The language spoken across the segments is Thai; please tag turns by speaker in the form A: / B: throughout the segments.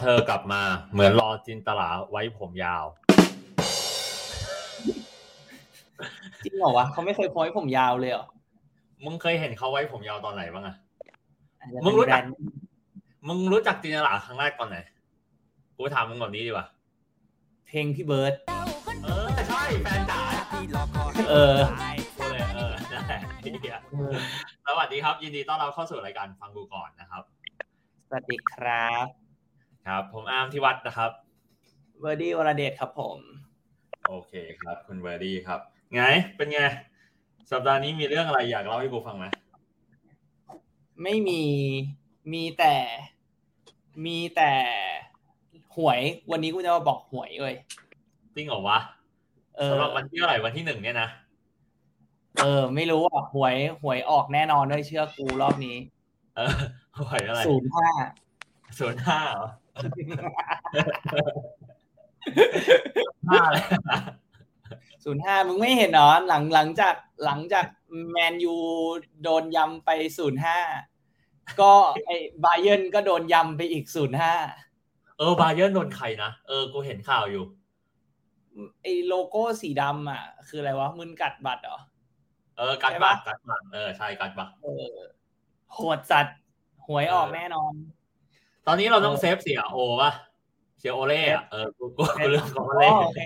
A: รอเธอกลับมาเหมือนรอจินตลาไว้ผมยาว
B: จริงเหรอวะเขาไม่เคยโพสต์ผมยาวเลยเหรอ
A: มึงเคยเห็นเขาไว้ผมยาวตอนไหนบ้างอะ
B: อาจจะ
A: มึงรู้จัก
B: เป็นแบรนด์
A: มึงรู้จักจินตลาครั้งแรกตอนไหนกูถามมึงแบบนี้ดีกว่า
B: เพลงพี่เบิร์ด
A: เออใช่แฟนจ๋า
B: เออ
A: กูเลยเออได้ไอ้เหี้ยสวัสดีครับ ยินดีต้อนรับเข้าสู่รายการฟังกูก่อนนะครับ
B: สวัสดีครับ
A: ครับ ผมอาร์มที่วัดนะครับ
B: เบอร์ดี้วรเดชครับผม
A: โอเคครับ คุณเบอร์ดี้ครับ ไง เป็นไง สัปดาห์นี้มีเรื่องอะไรอยากเล่าให้กูฟังไหม
B: ไม่มีมีแต่มีแต่หวย วันนี้กูจะมาบอกหวยเว้ย
A: จริงเหรอวะ
B: เออ
A: สำหรับวันที่เท่าไหร่วันที่หนึ่งเนี่ยนะ
B: เออ ไม่รู้อะหวยหวยออกแน่นอนด้วยเชื่อกูรอบนี้
A: เออหวยอะไร
B: ศูนย์ห้า
A: ศูนย์ห้าเหรอ ห้าเลย
B: ศูนย์ห้ามึงไม่เห็นเหรอหลังหลังจากหลังจากแมนยูโดนยำไปศูนย์ห้าก็ไอ้บาเยิร์นก็โดนยำไปอีกศูนย์ห้า
A: เออบาเยิร์นโดนใครนะเออกูเห็นข่าวอยู่
B: ไอ้โลโก้สีดำอะ คืออะไรวะมึนกัดบัตรเหรอ
A: เออกัด
B: ใช่
A: บั
B: ปะ
A: กกัดบักเออใช่กัดบัก
B: เออโหดสัตว์หวยออกแน่นอน
A: ตอนนี้เราต้อง
B: เออ
A: เซฟเสียโอป่ะเสียโอเล่อะเออกูกูกูเรื่องของโอ
B: อ๋
A: เล่
B: อโอเค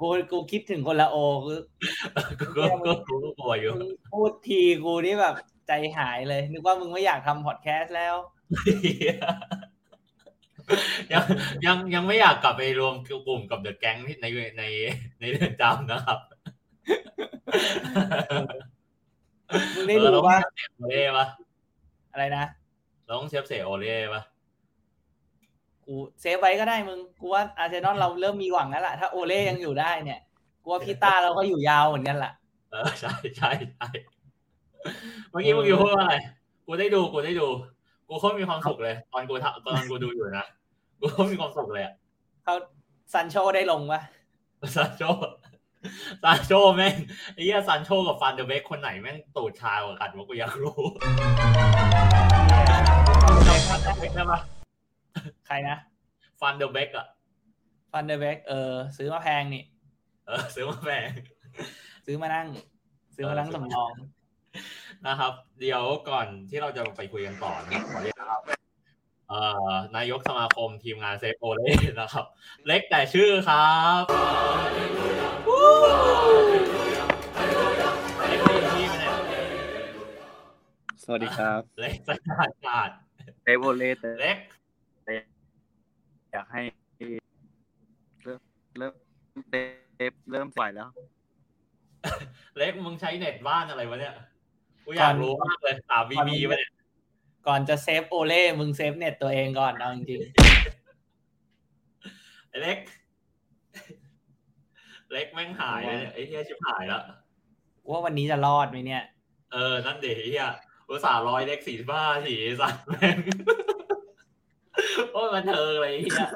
B: กูกูคิดถึงคนละโอคือ
A: กูกูกูกูกูกลัวอยู่
B: มึงพูดทีกูนี่แบบใจหายเลย นึกว่ามึงไม่อยากทำพอดแคสต์แล้ว
A: ยังยังยังไม่อยากกลับไปรวมกลุ่มกับ the gang ที่ในในในเรือนจำนะครับ
B: มึงได้ดูว่า
A: เออเราต้อง save โอเล่ปะ
B: อะไรนะ
A: เราต้อง save เสียโอเล่ปะ
B: กู save ไว้ก็ได้มึงกูว่าอาร์เซนอลเราเริ่มมีหวังแล้วล่ะถ้าโอเล่ยังอยู่ได้เนี่ยกูว่าพี่ตาเราก็อยู่ยาวเหมือนกันล่ะ
A: เออใช่ใช่ใช่เมื่อกี้เมื่อกี้พูดว่าอะไรกูได้ดูกูได้ดู กูโคตรมีความสุขเลย ตอนกูทำตอนกูดูอยู่นะกูโคตรมีความสุขเลยอะ
B: เขาซันโชได้ลงปะ
A: ซานโชซานโชแม่งไอ้เหี้ยซานโชกับฟันเดอร์เบกคนไหนแม่งตูดชากว่ากันวะกูอยากรู้จำฟันเดอร์เบกได้ปะ
B: ใครนะ
A: ฟันเดอร์เบกอะ
B: ฟันเดอร์เบกเออ ซื้อมาแพงนี่
A: เออ ซื้อมาแพง
B: ซื้อมานั่ง ซื้อมานั่งสำรอง
A: นะครับ เดี๋ยวก่อนที่เราจะไปคุยกันต่อนะขอเรียกนะครับเอ่อนายกสมาคมทีมงาน save โอเล่นะครับ เล็กแต่ชื่อครับเล็กเป็นที่ไหมเนี่ย
C: สวัสดีครับ
A: เล็กสัญญาณขาด
C: เอโวเลต
A: เล็ก
C: อยากให้เริ่มเริ่มเต็มเริ่มปล่อยแล้ว
A: เล็กมึงใช้เน็ตบ้านอะไรวะเนี่ยกูอยากรู้มากเลย3BB ปะเนี่ย
B: ก่อนจะ save โอเล่มึง save เน็ตตัวเองก่อนเอาจริง
A: ไอ้เล็ก เล็กแม่งหายเลยเนี่ยไอ้เหี้ยชิบหายแล้ว
B: ๆว่าวันนี้จะรอดไหมเนี่ย
A: เออ นั่นเดี๋ยวเฮียอุตส่าห์ร้อยเล็กสี่สิบห้าทีสัตว์แม่ง โอ้ยมันเทิงเลยเฮีย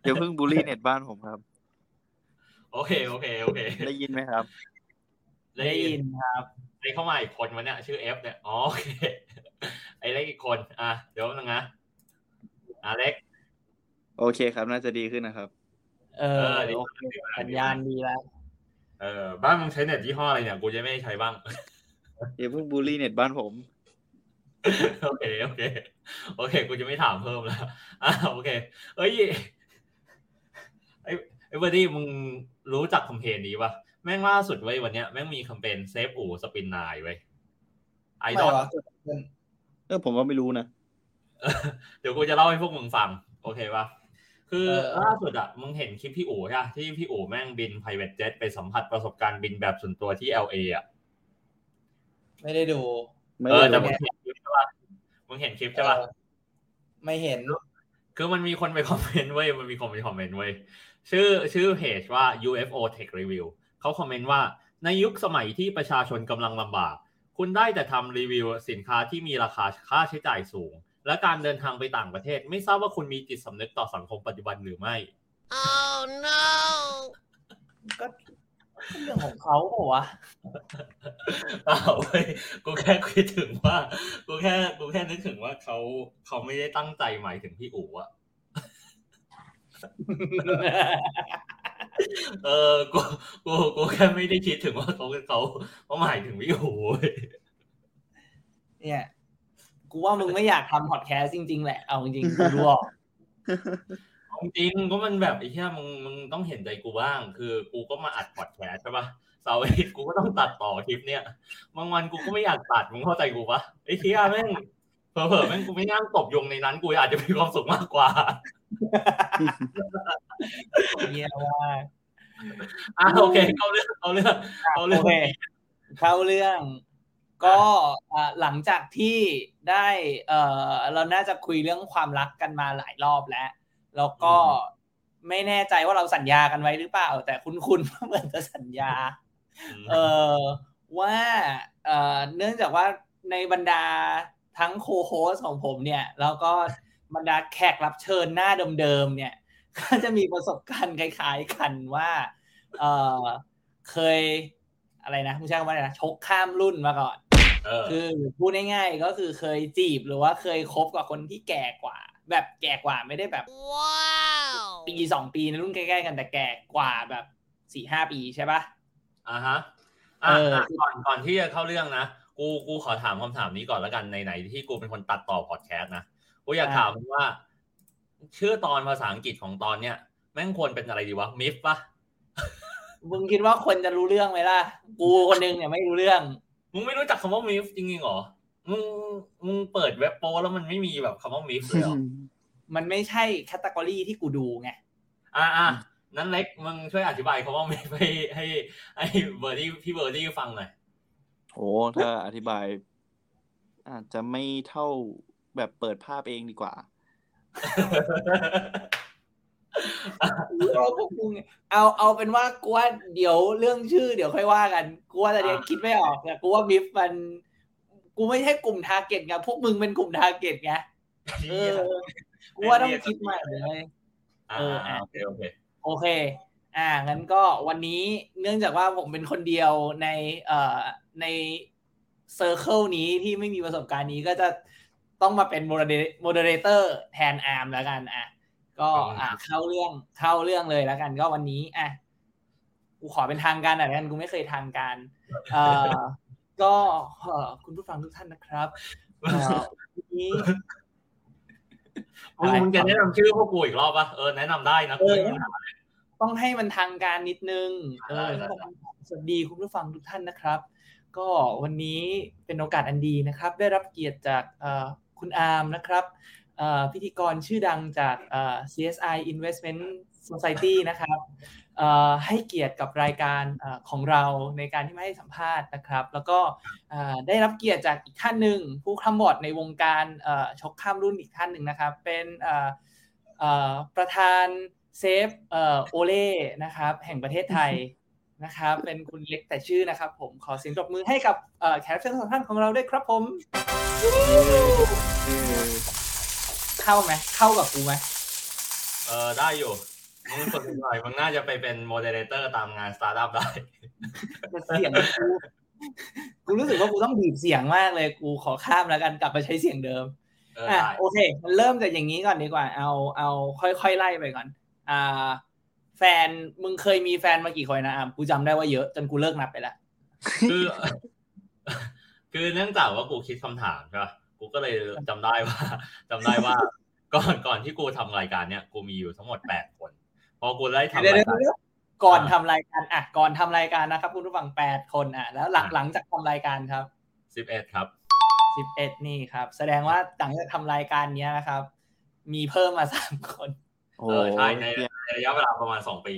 C: เดี๋ยวเพิ่งบูลลี่เน็ตบ้านผมครับ
A: โอเคโอเคโอเค
C: ได้ยินไหมครับ
B: ได้ยินครับ
A: ไอ้เข้ามาอีกคนวันเนี้ยชื่อเอฟเนี่ยอ๋อโอเคไอ้เล็กอีกคน อะเดี๋ยวนึงนะอะเล็ก
C: โอเคครับ น่าจะดีขึ้นนะครับ
B: เออ
A: เออดี
B: โอเค
A: ดีมาก
B: สัญญาณดีแล้ว
A: เออบ้านมึงใช้เน็ตยี่ห้ออะไรเนี่ย กูจะไม่ได้ใช้บ้าง
C: เดี๋ยวเพิ่งบูลลี่เน็ตบ้านผม
A: โอเคโอเค โอเค กูจะไม่ถามเพิ่มแล้วอะโอเค เอ้ยไอ้ไอ้เบอร์ดี้มึงรู้จักแคมเปญนี้ปะแม่งล่าสุดเว้ยวันเนี้ยแม่งมีแคมเปญ save อู๋ Spin9เว้ยไอดอล
C: เออผมว่าไม่รู้นะ
A: เดี๋ยวกูจะเล่าให้พวกมึงฟัง โอเคปะคือ
B: เออ
A: ล่าสุดอะมึงเห็นคลิปพี่อู๋ใช่ปะที่พี่อู๋แม่งบิน private jet ไปสัมผัสประสบการณ์บินแบบส่วนตัวที่ LA อะ
B: ไม่ได้ดู
C: ไม่
A: เออ
C: ได้
A: แต่
C: เล
A: มึง
C: ย
A: เห็นคลิปใช่ปะ มึงเห็นคลิปใช่ปะ
B: เออไม่เห็น
A: คือมันมีคนไปคอมเมนต์เว้ยมันมีคนไปคอมเมนต์เว้ยชื่อชื่อเพจว่า UFO Tech Review เขาคอมเมนต์ว่าในยุคสมัยที่ประชาชนกำลังลำบาก คุณได้แต่ทำรีวิวสินค้าที่มีราคาค่าใช้จ่ายสูง และการเดินทางไปต่างประเทศ ไม่ทราบว่าคุณมีจิตสำนึกต่อสังคมปัจจุบันหรือไม่
D: Oh no!
B: ก็ เรื่องของเขาเหรอวะ
A: เปล่าเว้ยกูแค่คิดถึงว่า กูแค่ กูแค่นึกถึงว่าเขาเขาไม่ได้ตั้งใจหมายถึงพี่อู๋อะเออกูกูกูแค่ไม่ได้คิดถึงว่าเขาเขาเขาหมายถึงพี่หูเว้ย
B: เนี่ย กูว่ามึงไม่อยากทำพอดแคสต์จริง ๆ แหละ เอาจริงๆกูรู้ออก
A: จริงๆก็มันแบบไอ้เหี้ยมึงมึงต้องเห็นใจกูบ้าง คือกูก็มาอัดพอดแคสต์ใช่ปะเสาร์อาทิตย์กูก็ต้องตัดต่อคลิปเนี่ยบางวันกูก็ไม่อยากตัดมึงเข้าใจกูปะไอ้เหี้ยแม่งเผลอๆแม่งกูไม่นั่งตบยุงในนั้นกูอาจจะมีความสุขมากกว่า
B: เยี่ยมมาก
A: อะโอเคเข้าเรื่องเข้าเรื่องเข้าเรื่
B: โอ
A: อง
B: เคเข้าเรื่อง ก็อะหลังจากที่ได้เอ่อเราน่าจะคุยเรื่องความรักกันมาหลายรอบแล้ว แล้วก็ไม่แน่ใจว่าเราสัญญากันไว้หรือเปล่า แต่คุ้นๆว่าเหมือนจะสัญญา เออว่าเอ่อเนื่องจากว่าในบรรดาทั้งโคโฮสของผมเนี่ย แล้วก็บรรดาแขกรับเชิญหน้าเดิมๆเนี่ย ก็จะมีประสบการณ์คล้ายๆกันว่าเออเคยอะไรนะไม่ใช่คำว่าอะไรนะชกข้ามรุ่นมาก่อน
A: เออ
B: คือพูดง่ายๆก็คือเคยจีบหรือว่าเคยคบกับคนที่แก่กว่า แบบแก่กว่าไม่ได้แบบ
D: Wow.
B: ปีสองปีในรุ่นใกล้ๆกันแต่แก่กว่าแบบสี่ห้าปีใช่ปะ
A: อ่าฮะอะ
B: เออ
A: อะก่อนก่อนที่จะเข้าเรื่องนะกูกูขอถามคำถามนี้ก่อนแล้วกันในไหนๆที่กูเป็นคนตัดต่อพอดแคสต์นะกูอยากถามมึงว่า ชื่อตอนภาษาอังกฤษของตอนเนี้ยแม่งควรเป็นอะไรดีวะ MILFปะ
B: มึงคิดว่าคนจะรู้เรื่องไหมล่ะ กูคนนึงเนี่ยไม่รู้เรื่อง
A: มึงไม่รู้จักคำว่า MILF จริงๆเหรอ มึงมึงเปิดเว็บโป๊แล้วมันไม่มีแบบคำว่า MILF เลยเหรอ
B: มันไม่ใช่ category ที่กูดูไง
A: อะอะนั้นเล็กมึงช่วยอธิบายคำว่า MILF ให้ให้ให้เบอร์ดี้พี่เบอร์ดี้ฟังหน่อย
C: โอ้ถ้าอธิบาย อาจจะไม่เท่าแบบเปิดภาพเองดีกว่า
B: เอาพวกมึงเอาเอาเป็นว่ากูว่าเดี๋ยวเรื่องชื่อเดี๋ยวค่อยว่ากันกูว่าแต่เดี๋ยว
A: อ่า
B: คิดไม่ออกแต่กูว่า MILF มัน กูไม่ใช่กลุ่ม target ไงพวกมึงเป็นกลุ่ม target ไงเออกูว่าต้องคิดใหม่เลย
A: อ่า
B: เอออะ
A: อ่าโอเคโอเค
B: โอเค อ่างั้นก็วันนี้เนื่องจากว่าผมเป็นคนเดียวในเอ่อใน circle นี้ที่ไม่มีประสบการณ์นี้ก็จะต้องมาเป็น mode- moderator แทนอาร์มแล้วกันอะก็อ่าเข้าเรื่องเข้าเรื่องเลยแล้วกัน ก็วันนี้อะกูขอเป็นทางการหน่อยแล้วกันกูไม่เคยทางการ เอ่อ ก็เอ่อคุณผู้ฟังทุกท่านนะครับเอ่อวันนี้
A: มึงมึงจะแนะนำชื่อพวกกูอีกรอบปะเออแนะนำได้นะ
B: เออ
A: กูไม่มีปัญหา
B: ต้องให้มันทางการนิดนึงเออ
A: ได้ได้
B: สวัสดีคุณผู้ฟังทุกท่านนะครับ ก็วันนี้เป็นโอกาสอันดีนะครับ ได้รับเกียรติจากเอ่อคุณอาร์มนะครับเอ่อพิธีกรชื่อดังจากเอ่อ CSI Investment Society นะครับเอ่อ ให้เกียรติกับรายการเอ่อของเราในการที่มาให้สัมภาษณ์นะครับ แล้วก็เอ่อได้รับเกียรติจากอีกท่านหนึ่งผู้คำบอดในวงการเอ่อชกข้ามรุ่นอีกท่านหนึ่งนะครับ เป็นเอ่อเอ่อประธาน save เอ่อโอเล่นะครับ แห่งประเทศไทยนะครับ เป็นคุณเล็กแต่ชื่อนะครับ ผมขอเสียงปรบมือให้กับเอ่อแขกรับเชิญสองท่านของเราด้วยครับผม เข้าไหมเข้ากับกูไหม
A: เออได้อยู่ มึงฝึกหน่อยมึงน่าจะไปเป็น moderator ตามงานสตาร์ทอัพได้
B: แต่เสียงกูกูรู้สึกว่ากูต้องบีบเสียงมากเลย กูขอข้ามแล้วกันกลับมาใช้เสียงเดิม
A: เออ
B: อะ
A: ได้
B: โอเคมันเริ่มจากอย่างนี้ก่อนดีกว่า เอาเอาค่อยๆไล่ไปก่อน อ่า แฟนมึงเคยมีแฟนมากี่คนนะอะกูจำได้ว่าเยอะจนกูเลิกนับไปละ
A: คือคือเนื่องจากว่ากูคิดคำถามใช่ปะกูก็เลยจำได้ว่าจำได้ว่า ก่อนก่อนที่กูทำรายการเนี้ยกูมีอยู่ทั้งหมดแปดคน พอกูได้ทำ
B: เดี๋ยว
A: ราย
B: เดี๋ยว
A: การ
B: เดี๋ยวก่อนทำรายการอะก่อนทำรายการนะครับ คุณผู้ฟังแปดคนอะแล้วหลังหลังจากทำรายการครับ
A: สิบเอ็ดครับ
B: สิบเอ็ดนี่ครับ แสดงว่าหลังจากทำรายการเนี้ยนะครับ มีเพิ่มมาสามคน
C: โอ้
A: เออใช่ใน
C: เหี้ย
A: ในระยะเวลาประมาณสองปี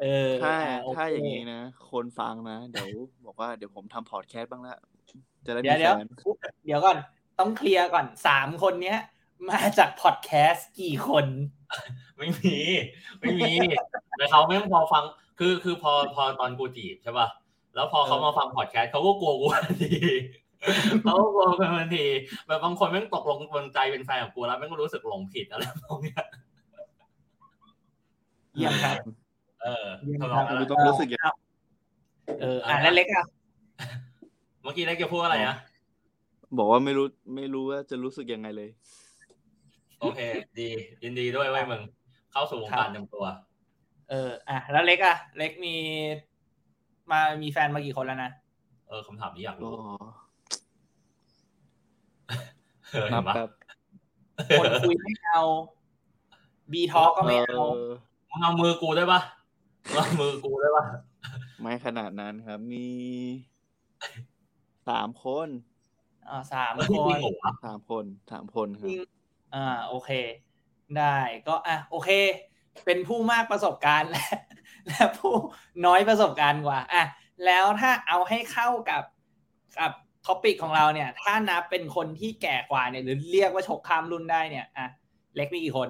B: เออ
C: ถ้า
B: อะโเค
C: ถ้าอย่างนี้นะ คนฟังนะ เดี๋ยวบอกว่าเดี๋ยวผมทำพอดแคสต์บ้างละจะได้
B: เดี๋
C: มี
B: ยวเดี๋ยว
C: แฟน
B: เดี๋ยวก่อน ต้องเคลียร์ก่อนสามคนเนี้ย มาจากพอดแคสต์กี่คน
A: ไม่มี ไม่มีแต่เขาไม่งพอฟัง คือคือพอพอตอนกูจีบใช่ป่ะแล้วพอเขามาฟังพอดแคสต์เขาก็กลัวกูทันทีเขาก็กลัวกูทันทีแบบบางคนแม่งตกลงบนใจเป็นแฟนของกูแล้วแม่งก็รู้สึกหลงผิดอะไรพวกเนี้ย
B: เยี่ยมครับ
A: เออ
B: เยี่ยม
A: ทำน
B: ค
A: อ
B: รั
A: ง
B: บ
A: นั้น
C: กู
A: แหละ
C: ต้องรู้สึกอย่าง
B: เอออะแล้วเล็กอะ
A: เมื่อกี้ได้แกพูดอะไรนะ
C: บอกว่าไม่รู้ไม่รู้ว่าจะรู้สึกยังไงเลย
A: โอเค ดี ยินดีด้วยเว้ยมึง เข้าสู่วงการเต็มตัว
B: เออ อะ แล้วเล็กอะ เล็กมีมามีแฟนมากี่คนแล้วนะ
A: เออคำถามนี้อยาก
C: ก็
A: รู้เออ
C: นั
A: เห็
C: บ
A: นปะ
C: แบบ
B: คนคุยไม่เอาบีทอก็ไม่เอา
C: เออ
A: มึงเอามือกูได้ปะมึงเอามือกูได้ปะ
C: ไม่ขนาดนั้นครับ มีสามคน
B: อ่าสาม
A: จ
B: ค
A: ริง
B: น
A: เหรอวะ
C: สามคนสามคนครั
B: จ
C: บ
B: ริงอ่า โอเค ได้ก็อะโอเค เป็นผู้มากประสบการณ์และและผู้น้อยประสบการณ์กว่าอะแล้วถ้าเอาให้เข้ากับกับท็อปิกของเราเนี่ย ถ้านับเป็นคนที่แก่กว่าเนี่ยหรือเรียกว่าชกข้ามรุ่นได้เนี่ยอะเล็กมีกี่คน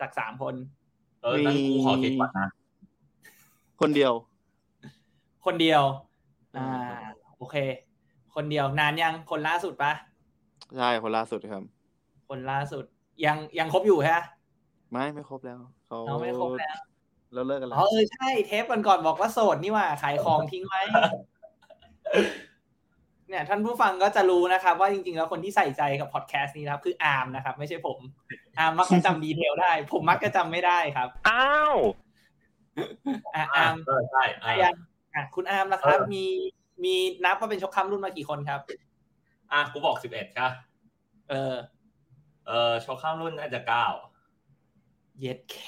B: จากสามคน
A: เออนั่นกูขอคิดก่อนนะ
C: คนเดียว
B: คนเดียว อ่า
C: อ่า
B: โอเค คนเดียวนานยังคนล่าสุดปะ
C: ใช่คนล่าสุดครับ
B: คนล่าสุดยังยังคบอยู่ฮะ
C: ไม่ไม่ครบแล้วเขา
B: เราไม่คบแล้ว
C: เราเลิกกันแล้ว
B: อ๋อเออใช่เทปก่อนๆบอกว่าโสดนี่หว่าขายของทิ้งไว้ เนี่ยท่านผู้ฟังก็จะรู้นะครับ ว่าจริงๆแล้วคนที่ใส่ใจกับพอดแคสต์นี้นะครับคืออาร์มนะครับ ไม่ใช่ผม อาร์มมักจะจำดีเทลได้ ผมมักจะจำไม่ได้ครับ
A: อ้าว
B: อะอาร์ม
A: เออใช่อะ
B: ยังอะคุณอาร์มล่ะครับ
A: เออ
B: มีมีนับว่าเป็นชกค้ำรุ่นมากี่คนครับ
A: อะกูบอกสิบเอ็ดค่ะ
B: เออ
A: เออโชว์ข้ามรุ่นน่าจะเก้า
B: เย็ดเค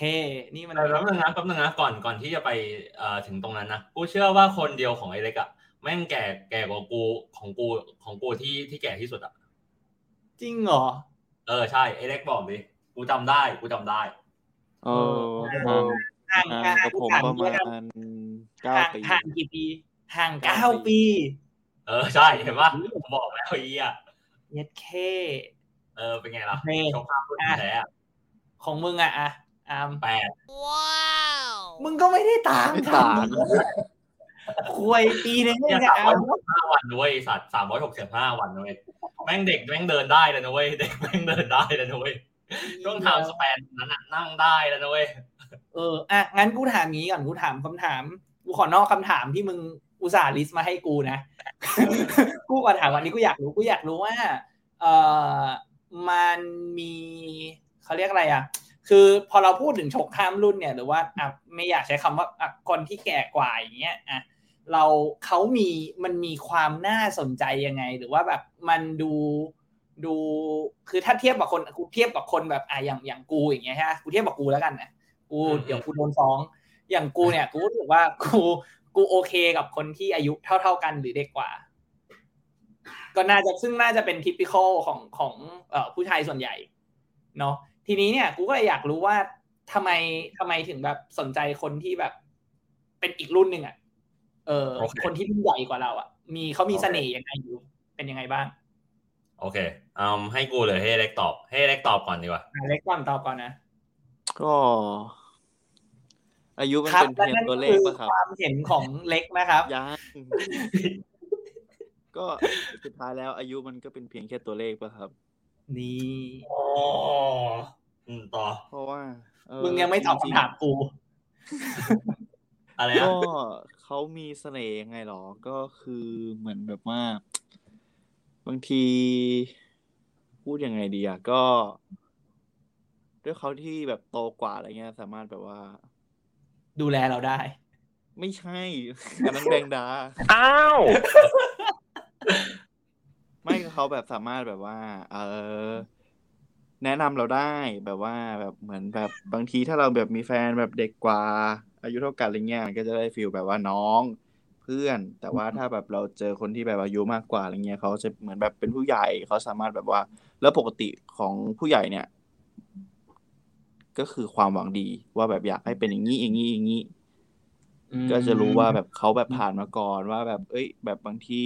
B: นี่มัน
A: แต่แป๊บนึงนะแป๊บนึงนะก่อนก่อนที่จะไปเอ่อถึงตรงนั้นนะกูเชื่อว่าคนเดียวของไอ้เล็กอะแม่งแก่แก่กว่ากูของกูของกูที่ที่แก่ที่สุดอะ
B: จริงเหรอ
A: เออใช่ไอ้เล็กบอกดิกูจำได้กูจำได้
C: เออ
B: เออ
C: ห่าง
B: ห่าง
C: ห่างกับผม
B: ห่าง
C: ประมา
B: เยอะ
C: ณเก้า
B: ห่าง
C: ปี
B: ห่างกี่ปีห่าง
C: เก้า
B: เก้า
C: ปี
B: ปี
A: เออใช่เห็นปะผมบอกแล้วไอ้เหี้ย
B: เย็ดเค
A: เออเป็นไงล่ะ
B: โอเค
A: โชว์ข้ามรุ่นแท้อะ
B: ของมึงอะอะอาม
A: แปด
D: Wow.
B: มึงก็ไม่ได้ตาม
C: ไม่
B: ทั
C: ต่าง
B: คุยปีนึง
A: เนี่ย
B: เนี่ย
A: สาม
B: เอา
A: ร้อยหกสิบห้าวันด้วยไอ้สัตว์สามร้อยหกสิบห้าวันด้วยแม่งเด็กแม่งเดินได้แล้วนะเว้ยเด็กแม่งเดินได้แล้วนะเว้ยช่วงทำสแปนนั้นน่ะนั่งได้แล้วนะเว้ย
B: เอออะงั้นกูถามงี้ก่อนกูถามคำถามกูขอนอกคำถามที่มึงอุตส่าห์ลิสต์มาให้กูนะกูก็ถามวันนี้กูอยากรู้กูอยากรู้ว่า เออมันมี เขาเรียกอะไรอะ คือพอเราพูดถึงชกข้ามรุ่นเนี่ยหรือว่าอะไม่อยากใช้คำว่าอะคนที่แก่กว่าอย่างเงี้ยอะเราเขามีมันมีความน่าสนใจยังไง หรือว่าแบบมันดูดูคือถ้าเทียบกับคนกูเทียบกับคนแบบอะอย่างอย่างกูอย่างเงี้ยฮะกูเทียบกับกูแล้วกันนะกูเดี๋ยวกูโดนฟ้อง อย่างกูเนี่ย กูรู้สึกว่ากูกูโอเคกับคนที่อายุเท่าเท่าๆกันหรือเด็กกว่า ก็น่าจะซึ่งน่าจะเป็นทิปิคอลของของเอ่อผู้ชายส่วนใหญ่ เนาะ ทีนี้เนี่ยกูก็เลยอยากรู้ว่าทำไมทำไมถึงแบบสนใจคนที่แบบ เป็นอีกรุ่นหนึ่งอะเออ
A: โอเค
B: คนที่รุ่นใหญ่กว่าเราอะมีเขามีเสน่ห์ยังไงอยู่เป็นยังไงบ้าง
A: โอเคอืมให้กูเลยให้เล็กตอบ ให้เล็กตอบก่อนดีกว่า
B: อะเล็กก่อนตอบก่อนนะ
C: ก็อายุมัน
B: ครับ
C: เป็นเพียง
B: และนั่น
C: ตัวเล
B: คื
C: ข
B: อ
C: ป่ะครับ
B: ความเห็นของเล็กนะครับ
C: ยังก็สุดท้ายแล้วอายุมันก็เป็นเพียงแค่ตัวเลขป่ะครับ
B: นี่
A: อ๋ออืมต่อ
C: เพราะว่าเออ
B: มึงยังไม่ตอบ
C: จริง
B: คำถามกู
A: อะไร
C: ๆ
A: นะ
C: ก็เขามีเสน่ห์ยังไงหรอ ก็คือเหมือนแบบว่า บางที พูดยังไงดีอะ ก็ ด้วยเขาที่แบบโตกว่าอะไรเงี้ย สามารถแบบว่า
B: ดูแลเราได้
C: ไม่ใช่อันนั้นแดงดา
A: อ้าว
C: ไม่เขาแบบสามารถแบบว่า เออแนะนำเราได้แบบว่าแบบเหมือนแบบบางทีถ้าเราแบบมีแฟนแบบเด็กกว่า อายุเท่ากันอะไรเงี้ยมันก็จะได้ฟีลแบบว่าน้องเพื่อน แต่ว่าถ้าแบบเราเจอคนที่แบบอายุมากกว่าอะไรเงี้ยเขาจะเหมือนแบบเป็นผู้ใหญ่เขาสามารถแบบว่า แล้วปกติของผู้ใหญ่เนี่ย ก็คือความหวังดีว่าแบบอยากให้เป็นอย่างนี้อย่างนี้อย่างนี้ก็จะรู้ว่าแบบเขาแบบผ่านมาก่อนว่าแบบ เอ้ย แบบบางที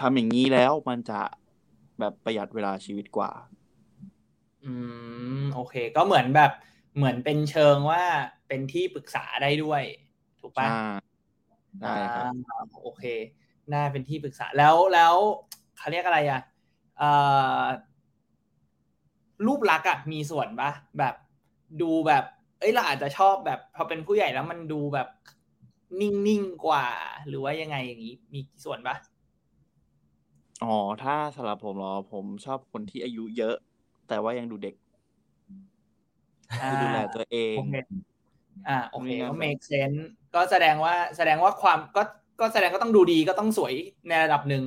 C: ทำอย่างนี้แล้วมันจะแบบประหยัดเวลาชีวิตกว่า
B: อืม โอเค ก็เหมือนแบบเหมือนเป็นเชิงว่าเป็นที่ปรึกษาได้ด้วย ถูกปะ
C: ใช่ได้ครับ
B: อ่าโอเค น่าเป็นที่ปรึกษาแล้วแล้วเขาเรียกอะไรอะเอ่อรูปลักษณ์อะมีส่วนปะแบบดูแบบ เอ้ยเราอาจจะชอบแบบ พอเป็นผู้ใหญ่แล้วมันดูแบบนิ่งๆกว่า หรือว่ายังไงอย่างนี้ มีส่วนปะ
C: อ๋อ ถ้าสำหรับผมเหรอ ผมชอบคนที่อายุเยอะ แต่ว่ายังดูเด็ก
B: อ่า
C: คือดูแลตัวเอง
B: โอเคอ่าโอเค
C: มีงาน
B: ก็
C: แบบ
B: make sense ก็แสดงว่าแสดงว่าความก็ก็แสดงก็ต้องดูดีก็ต้องสวยในระดับหนึ่ง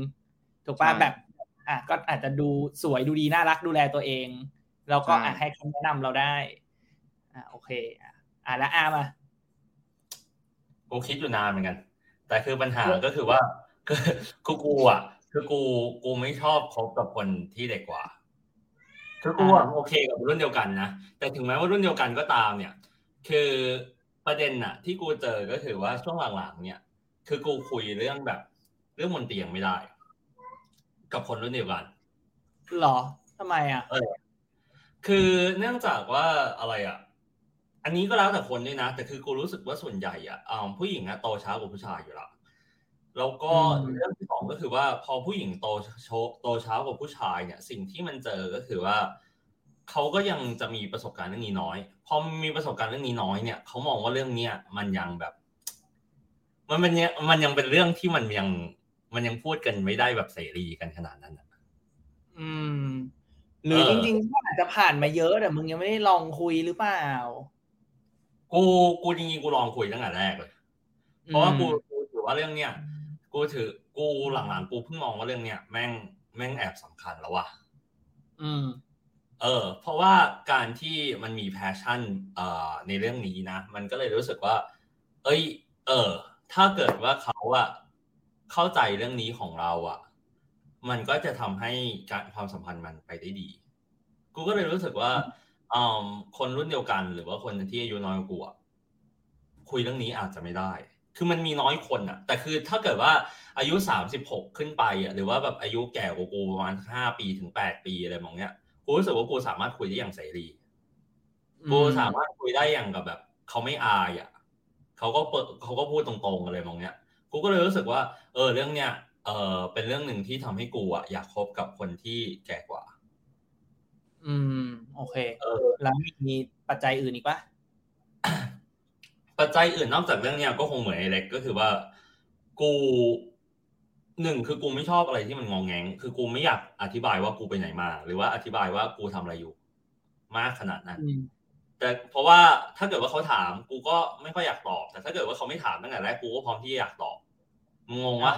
B: ถูกป่ะแบบ อะก็อาจจะดูสวยดูดีน่ารักดูแลตัวเอง แล้วก็อะให้คำแนะนำเราได้อ่าโอเคอะอะแล้วอามา
A: กูคิดอยู่นานเหมือนกัน แต่คือปัญหาก็คือว่า คือคือกูอะ คือกูกูไม่ชอบคบกับคนที่เด็กกว่าคือกูอะ
B: อ่า
A: โอเคกับรุ่นเดียวกันนะแต่ถึงแม้ว่ารุ่นเดียวกันก็ตามเนี่ย คือประเด็นน่ะที่กูเจอก็คือว่าช่วงหลังๆเนี่ย คือกูคุยเรื่องแบบ เรื่องบนเตียงไม่ได้ กับคนรุ่นเดียวกัน
B: หรอทำไมอะ
A: คือเนื่องจากว่าอะไรอะ อันนี้ก็แล้วแต่คนด้วยนะ แต่คือกูรู้สึกว่าส่วนใหญ่อะอ่าผู้หญิงอะโตช้ากว่าผู้ชายอยู่แล้ว แล้วก็
B: อืม
A: เรื่องที่สองก็คือว่าพอผู้หญิงโตโชโตช้ากว่าผู้ชายเนี่ย สิ่งที่มันเจอก็คือว่าเขาก็ยังจะมีประสบการณ์เรื่องนี้น้อยพอมีประสบการณ์เรื่องนี้น้อยเนี่ยเขามองว่าเรื่องเนี้ยมันยังแบบ มันมันยังมันยังเป็นเรื่องที่มันยังมันยังพูดกันไม่ได้แบบเสรีกันขนาดนั้นอะ
B: อืม หรือ
A: เออ
B: จริงๆก็อาจจะผ่านมาเยอะแต่มึงยังไม่ได้ลองคุยหรือเปล่า
A: กูกูจริงๆกูลองคุยตั้งแต่แรกเลย เพราะว่ากูกูถือว่าเรื่องเนี้ย กูถือกูหลังๆกูเพิ่งมองว่าเรื่องเนี้ยแม่งแม่งแอบสำคัญแล้วว่ะ
B: อืม
A: เออ เพราะว่าการที่มันมีแพชชั่นเอ่อในเรื่องนี้นะ มันก็เลยรู้สึกว่า เอ้ย เออ ถ้าเกิดว่าเขาอะเข้าใจเรื่องนี้ของเราอะมันก็จะทำให้การความสัมพันธ์มันไปได้ดี กูก็เลยรู้สึกว่าอืมคนรุ่นเดียวกัน หรือว่าคนที่อายุน้อยกว่ากูอะคุยเรื่องนี้อาจจะไม่ได้ คือมันมีน้อยคนอะแต่คือถ้าเกิดว่าอายุสามสิบหกขึ้นไปอะหรือว่าแบบอายุแก่กว่ากูประมาณห้าปีถึงแปดปีอะไรมองเนี้ยกูรู้สึกว่ากูสามารถคุยได้อย่างเสรีกูสามารถคุยได้อย่างกับแบบเขาไม่อายอะเขาก็เปิดเขาก็พูดตรงๆอะไรมองเนี้ยกูก็เลยรู้สึกว่า เออเรื่องเนี้ยเออเป็นเรื่องหนึ่งที่ทำให้กูอะอยากคบกับคนที่แก่กว่า
B: อืม โอเค
A: เออ
B: แล้วมีปัจจัยอื่นอีกปะ
A: ปัจจัยอื่นนอกจากเรื่องเนี้ยก็คงเหมือนไอ้เล็กก็คือว่ากูหนึ่งคือกูไม่ชอบอะไรที่มันงองแงง คือกูไม่อยากอธิบายว่ากูไปไหนมา หรือว่าอธิบายว่ากูทำอะไรอยู่ มากขนาดนั้น
B: อืม
A: แต่เพราะว่าถ้าเกิดว่าเขาถามกูก็ไม่ค่อยอยากตอบ แต่ถ้าเกิดว่าเขาไม่ถามตั้งแต่แรกกูก็พร้อมที่จะอยากตอบมึงงงวะ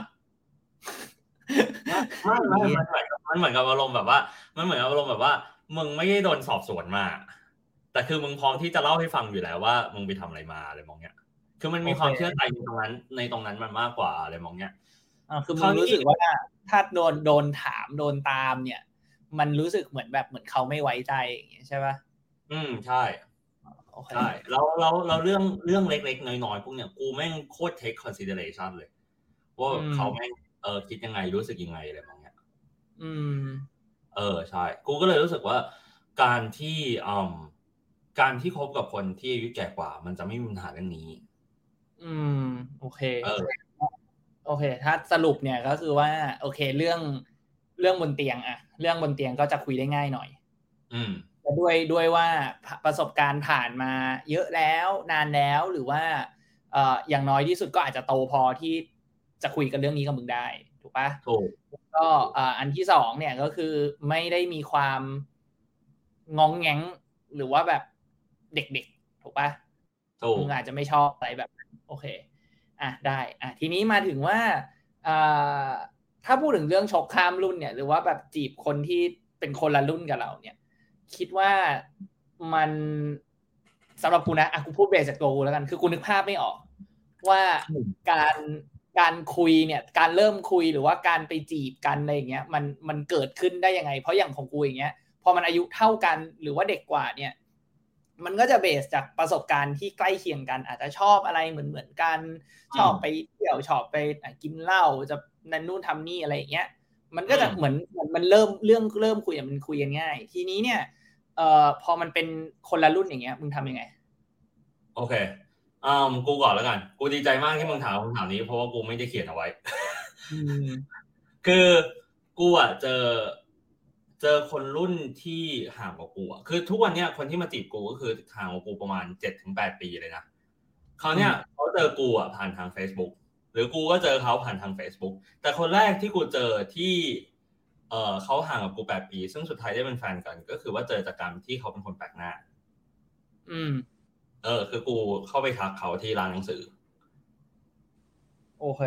A: ไม่ไม่มันเหมือนกับมันเหมือนกับอารมณ์แบบว่า มันเหมือนกับอารมณ์แบบว่า มึงไม่ได้โดนสอบสวนมา แต่คือมึงพร้อมที่จะเล่าให้ฟังอยู่แล้วว่ามึงไปทำอะไรมาอะไรมองเนี้ย คือมันมีความเชื่อใจในตรงนั้น ในตรงนั้นมันมากกว่าอะไรมองเนี้ย
B: อ่าคือ
A: ค
B: มึ
A: รางวนี้
B: รู้สึกว่าถ้าโดนโดนถามโดนตามเนี่ย มันรู้สึกเหมือนแบบเหมือนเขาไม่ไว้ใจอย่างเงี้ยใช่ปะ
A: อืมใช่
B: โอเค
A: ใช่แล้วแล้วแล้วเรื่องเรื่องเล็กๆน้อยๆพวกเนี้ยกูแม่งโคตร take consideration เลยว่าแบบเขาแม่งเออคิดยังไงรู้สึกยังไงอะไรบางอย่าง
B: อืม
A: เออใช่ กูก็เลยรู้สึกว่าการที่อืม การที่คบกับคนที่อายุแก่กว่า มันจะไม่มีปัญหาเรื่องนี้
B: อืม โอเค
A: เออ
B: โอเค ถ้าสรุปเนี่ยก็คือว่า โอเค เรื่องเรื่องบนเตียงอะเรื่องบนเตียงก็จะคุยได้ง่ายหน่อย
A: อืม
B: แต่ด้วยด้วยว่าประสบการณ์ผ่านมาเยอะแล้วนานแล้วหรือว่าเอ่ออย่างน้อยที่สุดก็อาจจะโตพอที่จะคุยกันเรื่องนี้กับมึงได้ ถูกปะ
A: ถูก
B: ก็เอ่ออันที่สองเนี่ยก็คือไม่ได้มีความงองแงงหรือว่าแบบ เด็กๆ ถูกปะ
A: ถูก
B: มึงอาจจะไม่ชอบอะไรแบบนั้นโอเค อะได้ อะทีนี้มาถึงว่าอ่าถ้าพูดถึงเรื่องชกข้ามรุ่นเนี่ย หรือว่าแบบจีบคนที่เป็นคนละรุ่นกับเรา เนี่ย คิดว่ามันสำหรับกูนะอะกูพูดเบสจากตัวกูแล้วกัน คือกูนึกภาพไม่ออก ว่าการการคุยเนี่ย การเริ่มคุยหรือว่าการไปจีบกันอะไรอย่างเงี้ย มันมันเกิดขึ้นได้ยังไง เพราะอย่างของกูอย่างเงี้ย พอมันอายุเท่ากันหรือว่าเด็กกว่าเนี่ย มันก็จะเบสจากประสบการณ์ที่ใกล้เคียงกัน อาจจะชอบอะไรเหมือนเหมือนกัน ชอบไปเที่ยวชอบไปอะกินเหล้าจะนั่นนู่นทำนี่อะไรอย่างเงี้ยมันก็จะ
A: อืม
B: เหมือนเหมือนมันเริ่มเรื่องเริ่มคุยอะมันคุยกันง่าย ทีนี้เนี่ยเอ่อพอมันเป็นคนละรุ่นอย่างเงี้ยมึงทำยังไง
A: โอเคอืมกูก่อนแล้วกัน กูดีใจมากที่มึงถามคำถามนี้เพราะว่ากูไม่ได้เขียนเอาไว้
B: อืม
A: คือกูอะเจอ เจอคนรุ่นที่ห่างกว่ากูอะคือทุกวันเนี้ยคนที่มาจีบกูก็คือห่างกว่ากูประมาณเจ็ดถึงแปดปีเลยนะเขาวเนี่ยเขาเจอกูอะผ่านทาง Facebook หรือกูก็เจอเขาผ่านทาง Facebook แต่คนแรกที่กูเจอที่ เออเขาห่างกับกูแปดปี ซึ่งสุดท้ายได้เป็นแฟนกัน ก็คือว่าเจอจากการที่เขาเป็นคนแปลกหน้า
B: อืม
A: เออ คือกูเข้าไปทักเขาที่ร้านหนังสือ
B: โอเค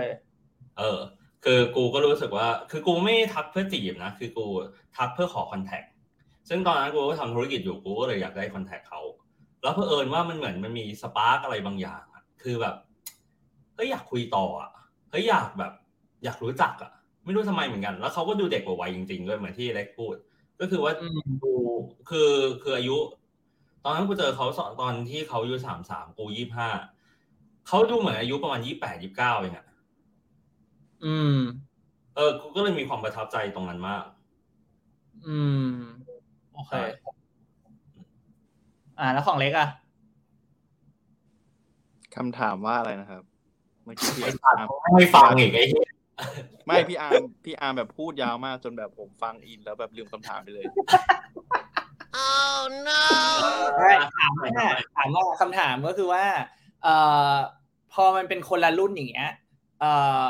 A: เออ คือกูก็รู้สึกว่า คือกูไม่ทักเพื่อจีบนะ คือกูทักเพื่อขอคอนแทคซึ่งตอนนั้นกูก็ทำธุรกิจอยู่กูก็เลยอยากได้คอนแทคเขาแล้วเผอิญว่ามันเหมือนมันมีสปาร์กอะไรบางอย่างอะคือแบบเฮ้ยอยากคุยต่ออะเฮ้ยอยากแบบ อยากรู้จักอะ ไม่รู้ทำไมเหมือนกัน แล้วเขาก็ดูเด็กกว่าวัยจริงๆด้วยเหมือนที่เล็กพูด ก็คือว่า
B: อืม
A: กูคือคืออายุ ตอนนั้นกูเจอเขาสตอนที่เขาอายุสามสามกูยี่ห้าเขาดูเหมือนอายุประมาณยี่แปดยี่เก้าเองอะ
B: อืม
A: เออกูก็เลยมีความประทับใจตรงนั้นมาก
B: อืม โอเค
A: ใช่
B: อ่า แล้วของเล็กอะ
C: คำถามว่าอะไรนะครับเมื่อกี้พี่
A: อา
C: ร์มไอ้
A: สัตว์ไม่ฟังอีกไอ้เหี้ย
C: ไม่พี่อาร์มพี่อาร์มแบบพูดยาวมากจนแบบผมฟังอินแล้วแบบลืมคำถามไปเลย
D: Oh no!
B: ถามว่าถามว่าคำถามก็คือว่า เอ่อ พอมันเป็นคนละรุ่นอย่างเงี้ย เอ่อ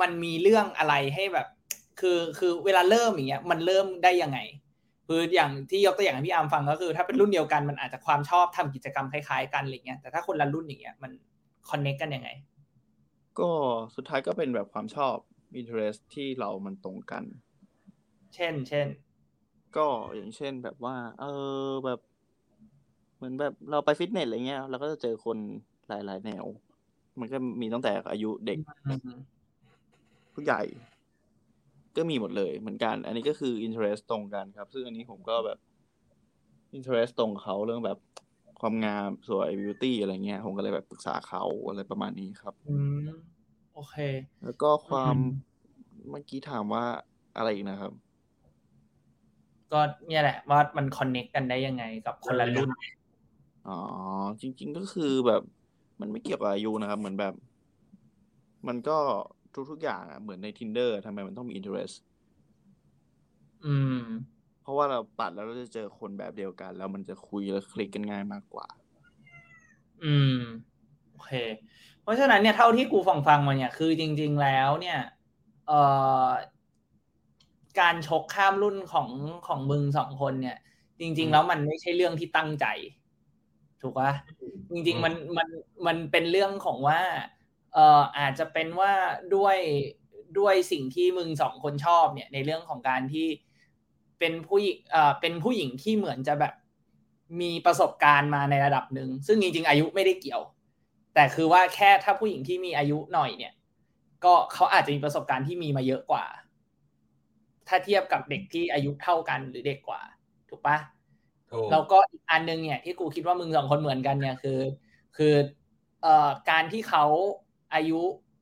B: มันมีเรื่องอะไรให้แบบ คือคือเวลาเริ่มอย่างเงี้ยมันเริ่มได้ยังไง คืออย่างที่ยกตัวอย่างให้พี่อาร์มฟังก็คือ ถ้าเป็นรุ่นเดียวกันมันอาจจะความชอบทำกิจกรรมคล้ายๆกันอะไรเงี้ยแต่ถ้าคนละรุ่นอย่างเงี้ยมันคอนเน c กกันยังไง
C: ก็สุดท้ายก็เป็นแบบความชอบ interest ที่เรามันตรงกัน
B: เช่น เช่น
C: ก็อย่างเช่นแบบว่า เออแบบ เหมือนแบบเราไปฟิตเนสอะไรเงี้ยเราก็จะเจอคนหลายๆแนว มันก็มีตั้งแต่อายุเด็ก
B: อืม
C: ผู้ใหญ่ ก็มีหมดเลยเหมือนกัน อันนี้ก็คือ interest ตรงกันครับ ซึ่งอันนี้ผมก็แบบ interest ตรงเขาเรื่องแบบความงามสวย beauty อะไรเงี้ย ผมก็เลยแบบปรึกษาเขาอะไรประมาณนี้ครับ
B: อืม โอเค
C: แล้วก็ความ
B: อืม
C: เมื่อกี้ถามว่าอะไรอีกนะครับ
B: ก็เนี่ยแหละ ว่ามันคอนเน c กกันได้ยังไงกับคนละรุ่น
C: อ๋อ จริง ๆ ก็คือแบบ มันไม่เกี่ยวกับอายุนะครับ เหมือนแบบ มันก็ ทุก ๆ อย่างอะเหมือนใน tinder ทำไมมันต้องมี interest
B: อืม
C: เพราะว่าเราปัดแล้วเราจะเจอคนแบบเดียวกัน แล้วมันจะคุยแล้วคลิกกันง่ายมากกว่า
B: อืมโอเค เพราะฉะนั้นเนี่ยเท่าที่กูฟังฟังมาเนี่ยคือจริง ๆ แล้วเนี่ย เอ่อการชกข้ามรุ่นของของมึงสองคนเนี่ย จริง ๆ แล้วมันไม่ใช่เรื่องที่ตั้งใจ ถูกปะจริง ๆ มันมันมันเป็นเรื่องของว่า เอ่ออาจจะเป็นว่าด้วยด้วยสิ่งที่มึงสองคนชอบเนี่ยในเรื่องของการที่เป็นผู้หญิงเอ่อเป็นผู้หญิงที่เหมือนจะแบบมีประสบการณ์มาในระดับหนึ่งซึ่งจริงๆอายุไม่ได้เกี่ยว แต่คือว่าแค่ถ้าผู้หญิงที่มีอายุหน่อยเนี่ย ก็เขาอาจจะมีประสบการณ์ที่มีมาเยอะกว่า ถ้าเทียบกับเด็กที่อายุเท่ากันหรือเด็กกว่า ถูกปะ
A: ถูก
B: แล้วก็อีกอันหนึงเนี่ยที่กูคิดว่ามึงสองคนเหมือนกันเนี่ยคือ คือเอ่อการที่เขา อายุ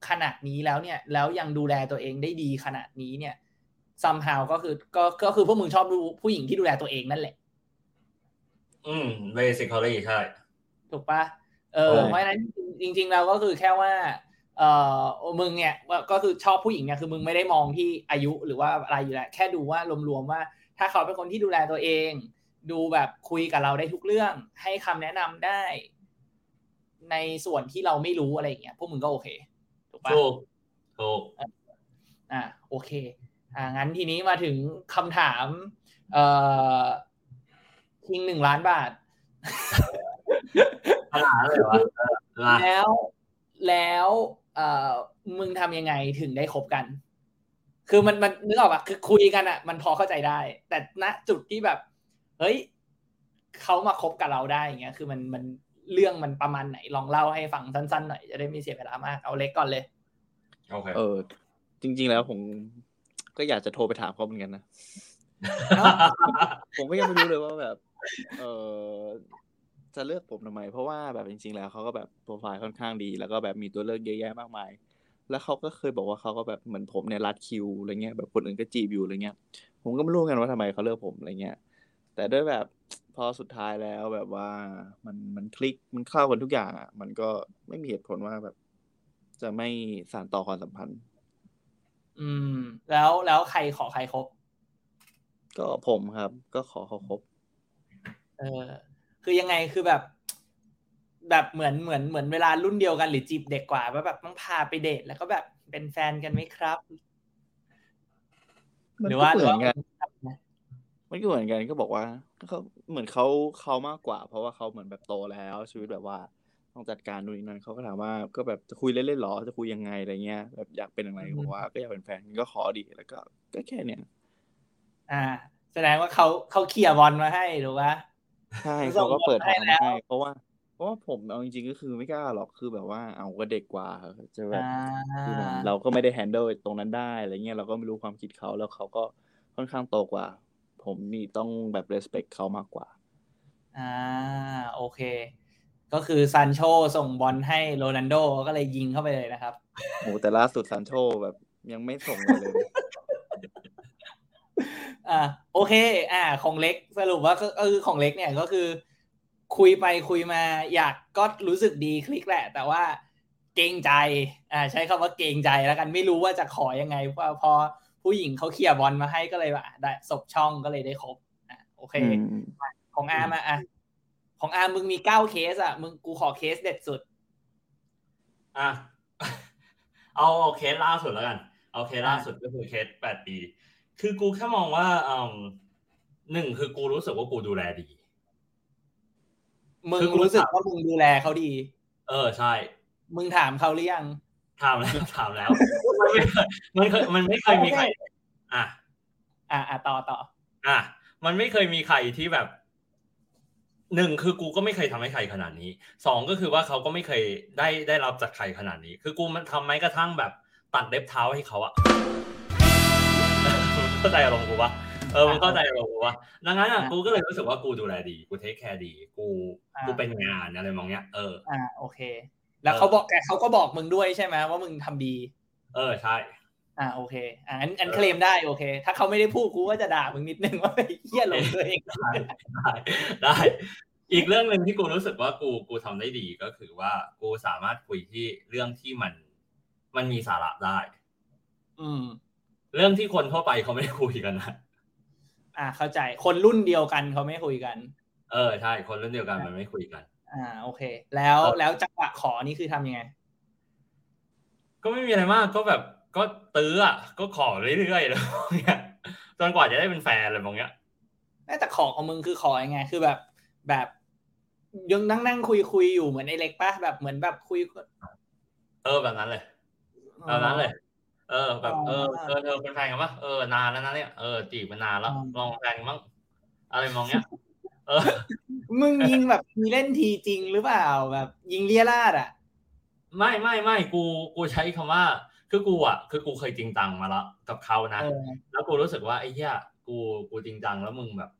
B: ขนาดนี้แล้วเนี่ย แล้วยังดูแลตัวเองได้ดีขนาดนี้เนี่ย somehow ก็คือก็ก็คือพวกมึงชอบดูผู้หญิงที่ดูแลตัวเองนั่นแหละ
A: อืมเบสิคอลี่ใช่
B: ถูกปะเออ
A: ใช่
B: เพราะฉะนั้นจริงๆแล้วก็คือแค่ว่า เออมึงเนี่ยว่าก็คือชอบผู้หญิงเนี่ยคือมึงไม่ได้มองที่อายุหรือว่าอะไรอยู่แล้วแค่ดูว่ารวมๆว่า ถ้าเขาเป็นคนที่ดูแลตัวเอง ดูแบบคุยกับเราได้ทุกเรื่อง ให้คำแนะนำได้ ในส่วนที่เราไม่รู้อะไรอย่างเงี้ยพวกมึงก็โอเคถูกปะ
A: ถูกถูก
B: อ่าโอเค อ่างั้นทีนี้มาถึงคำถาม เอ่อทิ้งหนึ่งล้านบาท
A: ขนาดนั้นเลยวะเออมา
B: แล้วแล้วเอ่อมึงทำยังไงถึงได้คบกัน คือมันมันนึกออกปะคือคุยกันอะมันพอเข้าใจได้ แต่ณจุดที่แบบ เฮ้ยเขามาคบกับเราได้อย่างเงี้ย คือมันมัน เรื่องมันประมาณไหนลองเล่าให้ฟังสั้นๆหน่อยจะได้ไม่เสียเวลามากเอาเล็กก่อนเลย
A: โอเค
C: เออ จริง ๆ แล้วผมก็อยากจะโทรไปถามเขาเหมือนกันนะผมก็ยังไม่รู้เลยว่าแบบ เออจะเลือกผมทำไม เพราะว่าแบบจริง ๆ แล้วเขาก็แบบโปรไฟล์ค่อนข้างดี แล้วก็แบบมีตัวเลือกเยอะแยะมากมาย แล้วเขาก็เคยบอกว่าเขาก็แบบเหมือนผมเนี่ยรัดคิวอะไรเงี้ยแบบคนอื่นก็จีบอยู่อะไรเงี้ย ผมก็ไม่รู้เหมือนกันว่าทำไมเขาเลือกผมอะไรเงี้ย แต่ด้วยแบบ พอสุดท้ายแล้วแบบว่ามันมันคลิกมันเข้ากันทุกอย่างอะ มันก็ไม่มีเหตุผลว่าแบบ จะไม่สานต่อความสัมพันธ์
B: อืม แล้วแล้วใครขอใครครบ
C: ก็ผมครับ ก็ขอเขาคบ
B: เออ คือยังไงคือแบบ แบบเหมือนเหมือนเหมือนเวลารุ่นเดียวกันหรือจีบเด็กกว่าว่าแบบต้องพาไปเดทแล้วก็แบบเป็นแฟนกันไหมครับ
C: มัน
B: หรือ
C: ก็
B: ว่า
C: เหมือนกัน
B: หรือว่า
C: มันก็เหมือนกันก็บอกว่า เขาเหมือนเขาเขามากกว่า เพราะว่าเขาเหมือนแบบโตแล้วชีวิตแบบว่าต้องจัดการนู่นนี่นั่นเขาก็ถามว่าก็แบบจะคุยเล่นๆหรอจะคุยยังไงอะไรเงี้ย แบบอยากเป็นอะไรบอกว่าก็อยากเป็นแฟนก็ขอดีแล้วก็ ก็แค่เนี้ย
B: อ่า แสดงว่าเขาเขาเคลียร์บอลมาให้ถูกปะ
C: ใช่
B: ส่
C: เขา
B: ง
C: ก็เปิด
B: บอลให้
C: ทาง
B: แล้ว
C: ให้เพราะว่าเพราะว่าผมเอาจริงๆก็คือไม่กล้าหรอกคือแบบว่าเอาก็เด็กกว่าจะแบบ
B: อ่า
C: คือมันเราก็ไม่ได้แฮนเดิลตรงนั้นได้อะไรเงี้ยเราก็ไม่รู้ความคิดเขาแล้วเขาก็ค่อนข้างโตกว่า ผมนี่ต้องแบบ respect เขามากกว่า
B: อ่า โอเค ก็คือซันโชส่งบอลให้โรนัลโดก็เลยยิงเข้าไปเลยนะครับ
C: โหแต่ล่าสุดซานโชแบบยังไม่ส่งเลยเลย
B: อ่า โอเค อ่า ของเล็กสรุปว่าก็ก็คือของเล็กเนี่ยก็คือ คุยไปคุยมาอยากก็รู้สึกดีคลิกแหละ แต่ว่าเกรงใจ อ่า ใช้คำว่าเกรงใจแล้วกันไม่รู้ว่าจะขอยังไงพอพอ ผู้หญิงเขาเคลียร์บอลมาให้ก็เลยว่าได้ศพช่องก็เลยได้ครบอ่าโอเค
C: อืม
B: ของอาร์มอะอะของอาร์มมึงมีเก้าเคสอะมึงกูขอเคสเด็ดสุด
A: อะเอาเอาเคสล่าสุดแล้วกัน เอาเคสล่าสุดก็คือเคสแปดปี คือกูแค่มองว่าอืมหนึ่งคือกูรู้สึกว่ากูดูแลดี
B: มึง
A: คือกู
B: รู้สึก
A: ถาม
B: ว่ามึงดูแลเขาดี
A: เออใช่
B: มึงถามเขาหรือยัง
A: ถามแล้วถามแล้วมันไม่เคยมันเคยมันไม่เคยมีใคร อะ
B: อ่าอ่าต่อต่อ
A: อะ มันไม่เคยมีใครที่แบบหนึ่งคือกูก็ไม่เคยทำให้ใครขนาดนี้สองก็คือว่าเขาก็ไม่เคยได้ได้รับจากใครขนาดนี้ คือกูมันทำแม้กระทั่งแบบตัดเล็บเท้าให้เขาอะมึงเข้าใจอารมณ์กูปะเออมึงเข้าใจอารมณ์กูปะดังนั้นอะกูก็เลยรู้สึกว่ากูดูแลดี กู take care ดี กูกูเป็นงานอะไรมองเนี้ยเออ
B: อ่าโอเค แล้วเขาบอกแต่เขาก็บอกมึงด้วยใช่ไหมว่ามึงทำดี
A: เออใช่
B: อ่าโอเคอ่าอันอันเคลมได้โอเค ถ้าเขาไม่ได้พูดกูก็จะด่ามึงนิดนึงว่าไอ้เหี้ยหลงตัวเอง
A: ได้ได้ได้ อีกเรื่องหนึ่งที่กูรู้สึกว่ากูกูทำได้ดีก็คือว่ากูสามารถคุยที่เรื่องที่มัน มันมีสาระได้
B: อืม
A: เรื่องที่คนทั่วไปเขาไม่ได้คุยกันนะ
B: อ่าเข้าใจคนรุ่นเดียวกันเขาไม่คุยกัน
A: เออใช่ คนรุ่นเดียวกันมันไม่คุยกัน
B: อ่าโอเค แล้ว
A: เออ
B: แล้วจังหวะขอนี่คือทำยังไง
A: ก็ไม่มีอะไรมากก็แบบก็ตื้ออะก็ขอเรื่อยๆแล้วเนี่ยจนกว่าจะได้เป็นแฟนอะไรมองเงี้ย
B: แต่ขอของมึงคือขอยังไง คือแบบแบบยังนั่งนั่งคุยคุยอยู่เหมือนไอ้เล็กปะแบบเหมือนแบบคุย
A: เออแบบนั้นเลยแบบนั้นเลย เออ แบบเออเออเธอเป็นแฟนกันปะเออนานแล้วนะเนี่ยเออจีบมานานแล้วลองแฟนกันบ้างอะไรมองเงี้ยเออ
B: มึงยิงแบบมีเล่นทีจริงหรือเปล่าแบบ ยิงเลียราดอะ
A: ไม่ไม่ไม่กูกูใช้คำว่า คือกูอะคือกูเคยจริงจังมาแล้วกับเขานะ
B: เออ
A: แล้วกูรู้สึกว่าไอ้เหี้ยกูกูจริงจังแล้วมึงแบบ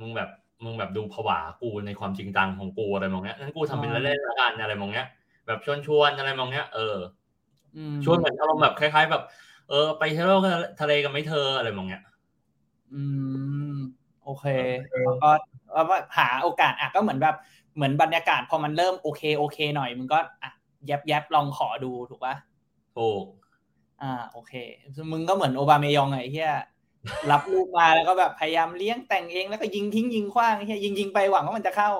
A: มึงแบบมึงแบบดูผวากูในความจริงจังของกูอะไรมองเงี้ยงั้นกูทำเป็นเล่นๆละกันอะไรมองเงี้ย แบบชวนชวนๆอะไรมองเงี้ยเออ
B: อืม
A: ชวนเหมือนอารมณ์แบบคล้าย ๆ แบบ เออ ไปเที่ยวทะเลกันไหมเธออะไรมองเงี้ย
B: อืม โอเคแล้วก็แล้ วก็หาโอกาสอะก็เหมือนแบบเหมือนบรรยากาศพอมันเริ่มโอเคโอเค หน่อยมึงก็อะแยบแยบลองขอดูถูกปะ
A: ถูก
B: อ่าโอเค มึงก็เหมือนโอบาเมยองไงไอ้เฮียรับลูกมาแล้วก็แบบพยายามเลี้ยงแต่งเองแล้วก็ยิงทิ้งยิงขว้างไอ้เฮียยิงยิงไปหวังว่ามันจะเข้า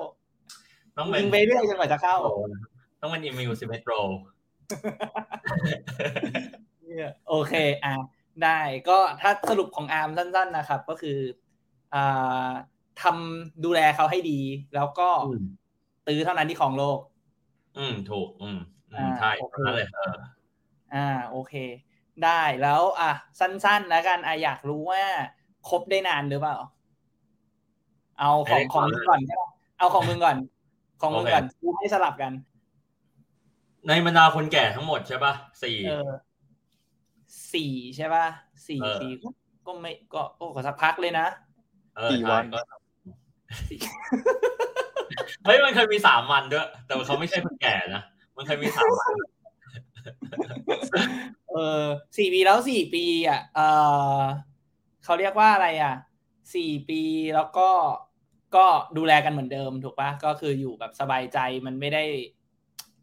A: ต้องเป็น
B: ยิงไปเรื่อยจนกว่าจะเข้า
A: โปรนะครับต้องเป็นอิมิวซิเมโตร
B: โอเคอะได้ก็ถ้าสรุปของอาร์มสั้น ๆ นะครับ ก็คืออ่า ทำดูแลเขาให้ดี แล้วก็
A: อืม
B: ตื้อเท่านั้นที่ของโลก
A: อืมถูก อืมอืม
B: อ่า
A: ใช่
B: โอเค
A: นั่นเลยเออ
B: อ่า โอเค ได้แล้ว อะสั้นๆแล้วกันอะอยากรู้ว่าคบได้นานหรือเปล่า เอาของของมึงก่อนก็ได้เอาของมึงก่อน ของมึงก่อนกูให้สลับกัน
A: ในบรรดาคนแก่ทั้งหมดใช่ปะสี่
B: เออสี่ใช่ป่ะสี่
A: เออ
B: สี่ก็ก็ไม่ก็ก็ก็สักพักเลยนะ
A: เออ
C: กี่
A: ใช่
C: วัน
A: ก็ เฮ้ยมันเคยมีสามวันด้วย แต่เขาไม่ใช่คนแก่นะ มันเคยมีสามวัน
B: เออสี่ปีแล้วสี่ปี อะ เออเขาเรียกว่าอะไรอะสี่ปีแล้วก็ก็ดูแลกันเหมือนเดิมถูกปะก็คืออยู่แบบสบายใจมันไม่ได้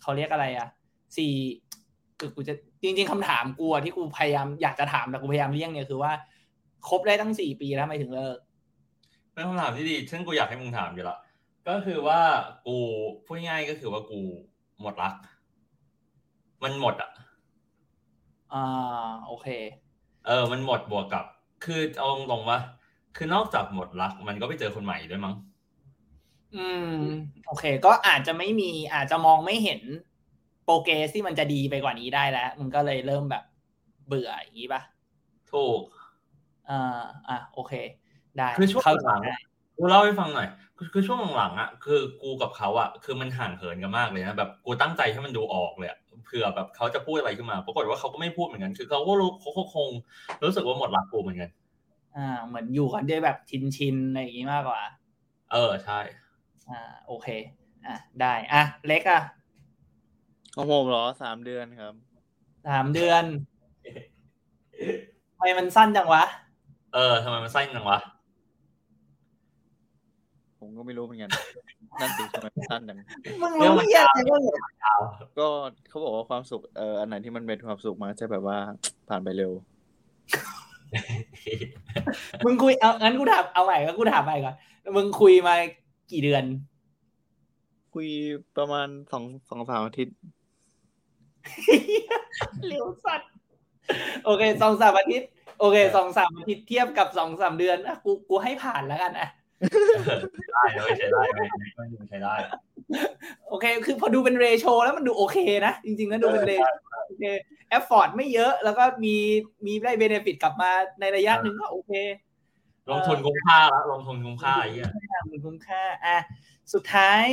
B: เขาเรียกอะไรอะสี่คือกูจะจริง ๆคำถามกูที่กูพยายามอยากจะถามแต่กูพยายามเลี่ยงเนี่ยคือว่าคบได้ตั้งสี่ปีแล้วไมถึงเลิก
A: เป็นคำถามที่ดี ซึ่งกูอยากให้มึงถามอยู่ละ ก็คือว่ากูพูดง่ายๆก็คือว่ากูหมดรัก มันหมดอะ
B: อ่า โอเค
A: เออ มันหมดบวกกับ คือเอาตรงๆว่า คือนอกจากหมดรัก มันก็ไปเจอคนใหม่ด้วยมั้ง
B: อืม โอเค ก็อาจจะไม่มี อาจจะมองไม่เห็นโปรเกรสที่มันจะดีไปกว่านี้ได้แล้ว มันก็เลยเริ่มแบบ เบื่ออย่างนี้ปะ
A: ถูก
B: อ่า อะ โอเค ได้
A: คือช่วง
B: เข้าใจ
A: หลัง
B: ได้
A: กูเล่าให้ฟังหน่อยคือคือช่วงหลังๆอะคือกูกับเขาอะคือมันห่างเหินกันมากเลยนะแบบกูตั้งใจให้มันดูออกเลยอะเผื่อแบบเขาจะพูดอะไรขึ้นมาปรากฏว่าเขาก็ไม่พูดเหมือนกันคือเขาก็รู้เขาก็คง รู้สึกว่าหมดรักกูเหมือนกัน
B: อ่า เหมือนอยู่กันด้วยแบบชินชินๆอะไรอย่างนี้มากกว่า
A: เออใช่
B: อ่า โอเค อะได้อะเล็กอะ
C: ของผมเหรอสามเดือนครับ
B: สามเดือนทำไมมันสั้นจังวะ
A: เออทำไมมันสั้นจังวะ
C: ผมก็ไม่รู้เหมือนกันนั่นสิทำไมมันสั้นจัง
B: มึงรู้เหี้ยอะไรบ้างเนี่ย
C: ก็เขาบอกว่าความสุขเอ่ออันไหนที่มันเป็นความสุขมันจะแบบว่าผ่านไปเร็ว
B: มึงคุยเอางั้นกูถามเอาใหม่ก็กูถามใหม่ก่อนมึงคุยมากี่เดือน
C: คุยประมาณสองสองสามอาทิตย์
B: เร็วสัตว์โอเคสองสามอาทิตย์ โอเคสองสามอาทิตย์เทียบกับสองสามเดือนอะกูกูให้ผ่านแล้วกันอะ
A: ได้ไม่ใช่ได้ไม่ไม่ไม่ใช่ได้
B: โอเค คือพอดูเป็น ratio แล้วมันดูโอเคนะ จริงๆแล้วดูเป็น ratio โอเค effort ไม่เยอะ แล้วก็มีมีได้ benefit กลับมาในระยะหนึ่งก็โอเค
A: ลงทุนคุ้มค่าละลงทุนคุ้มค่าไอ้เหี้ย
B: มันคุ้มค่า อะ สุดท้าย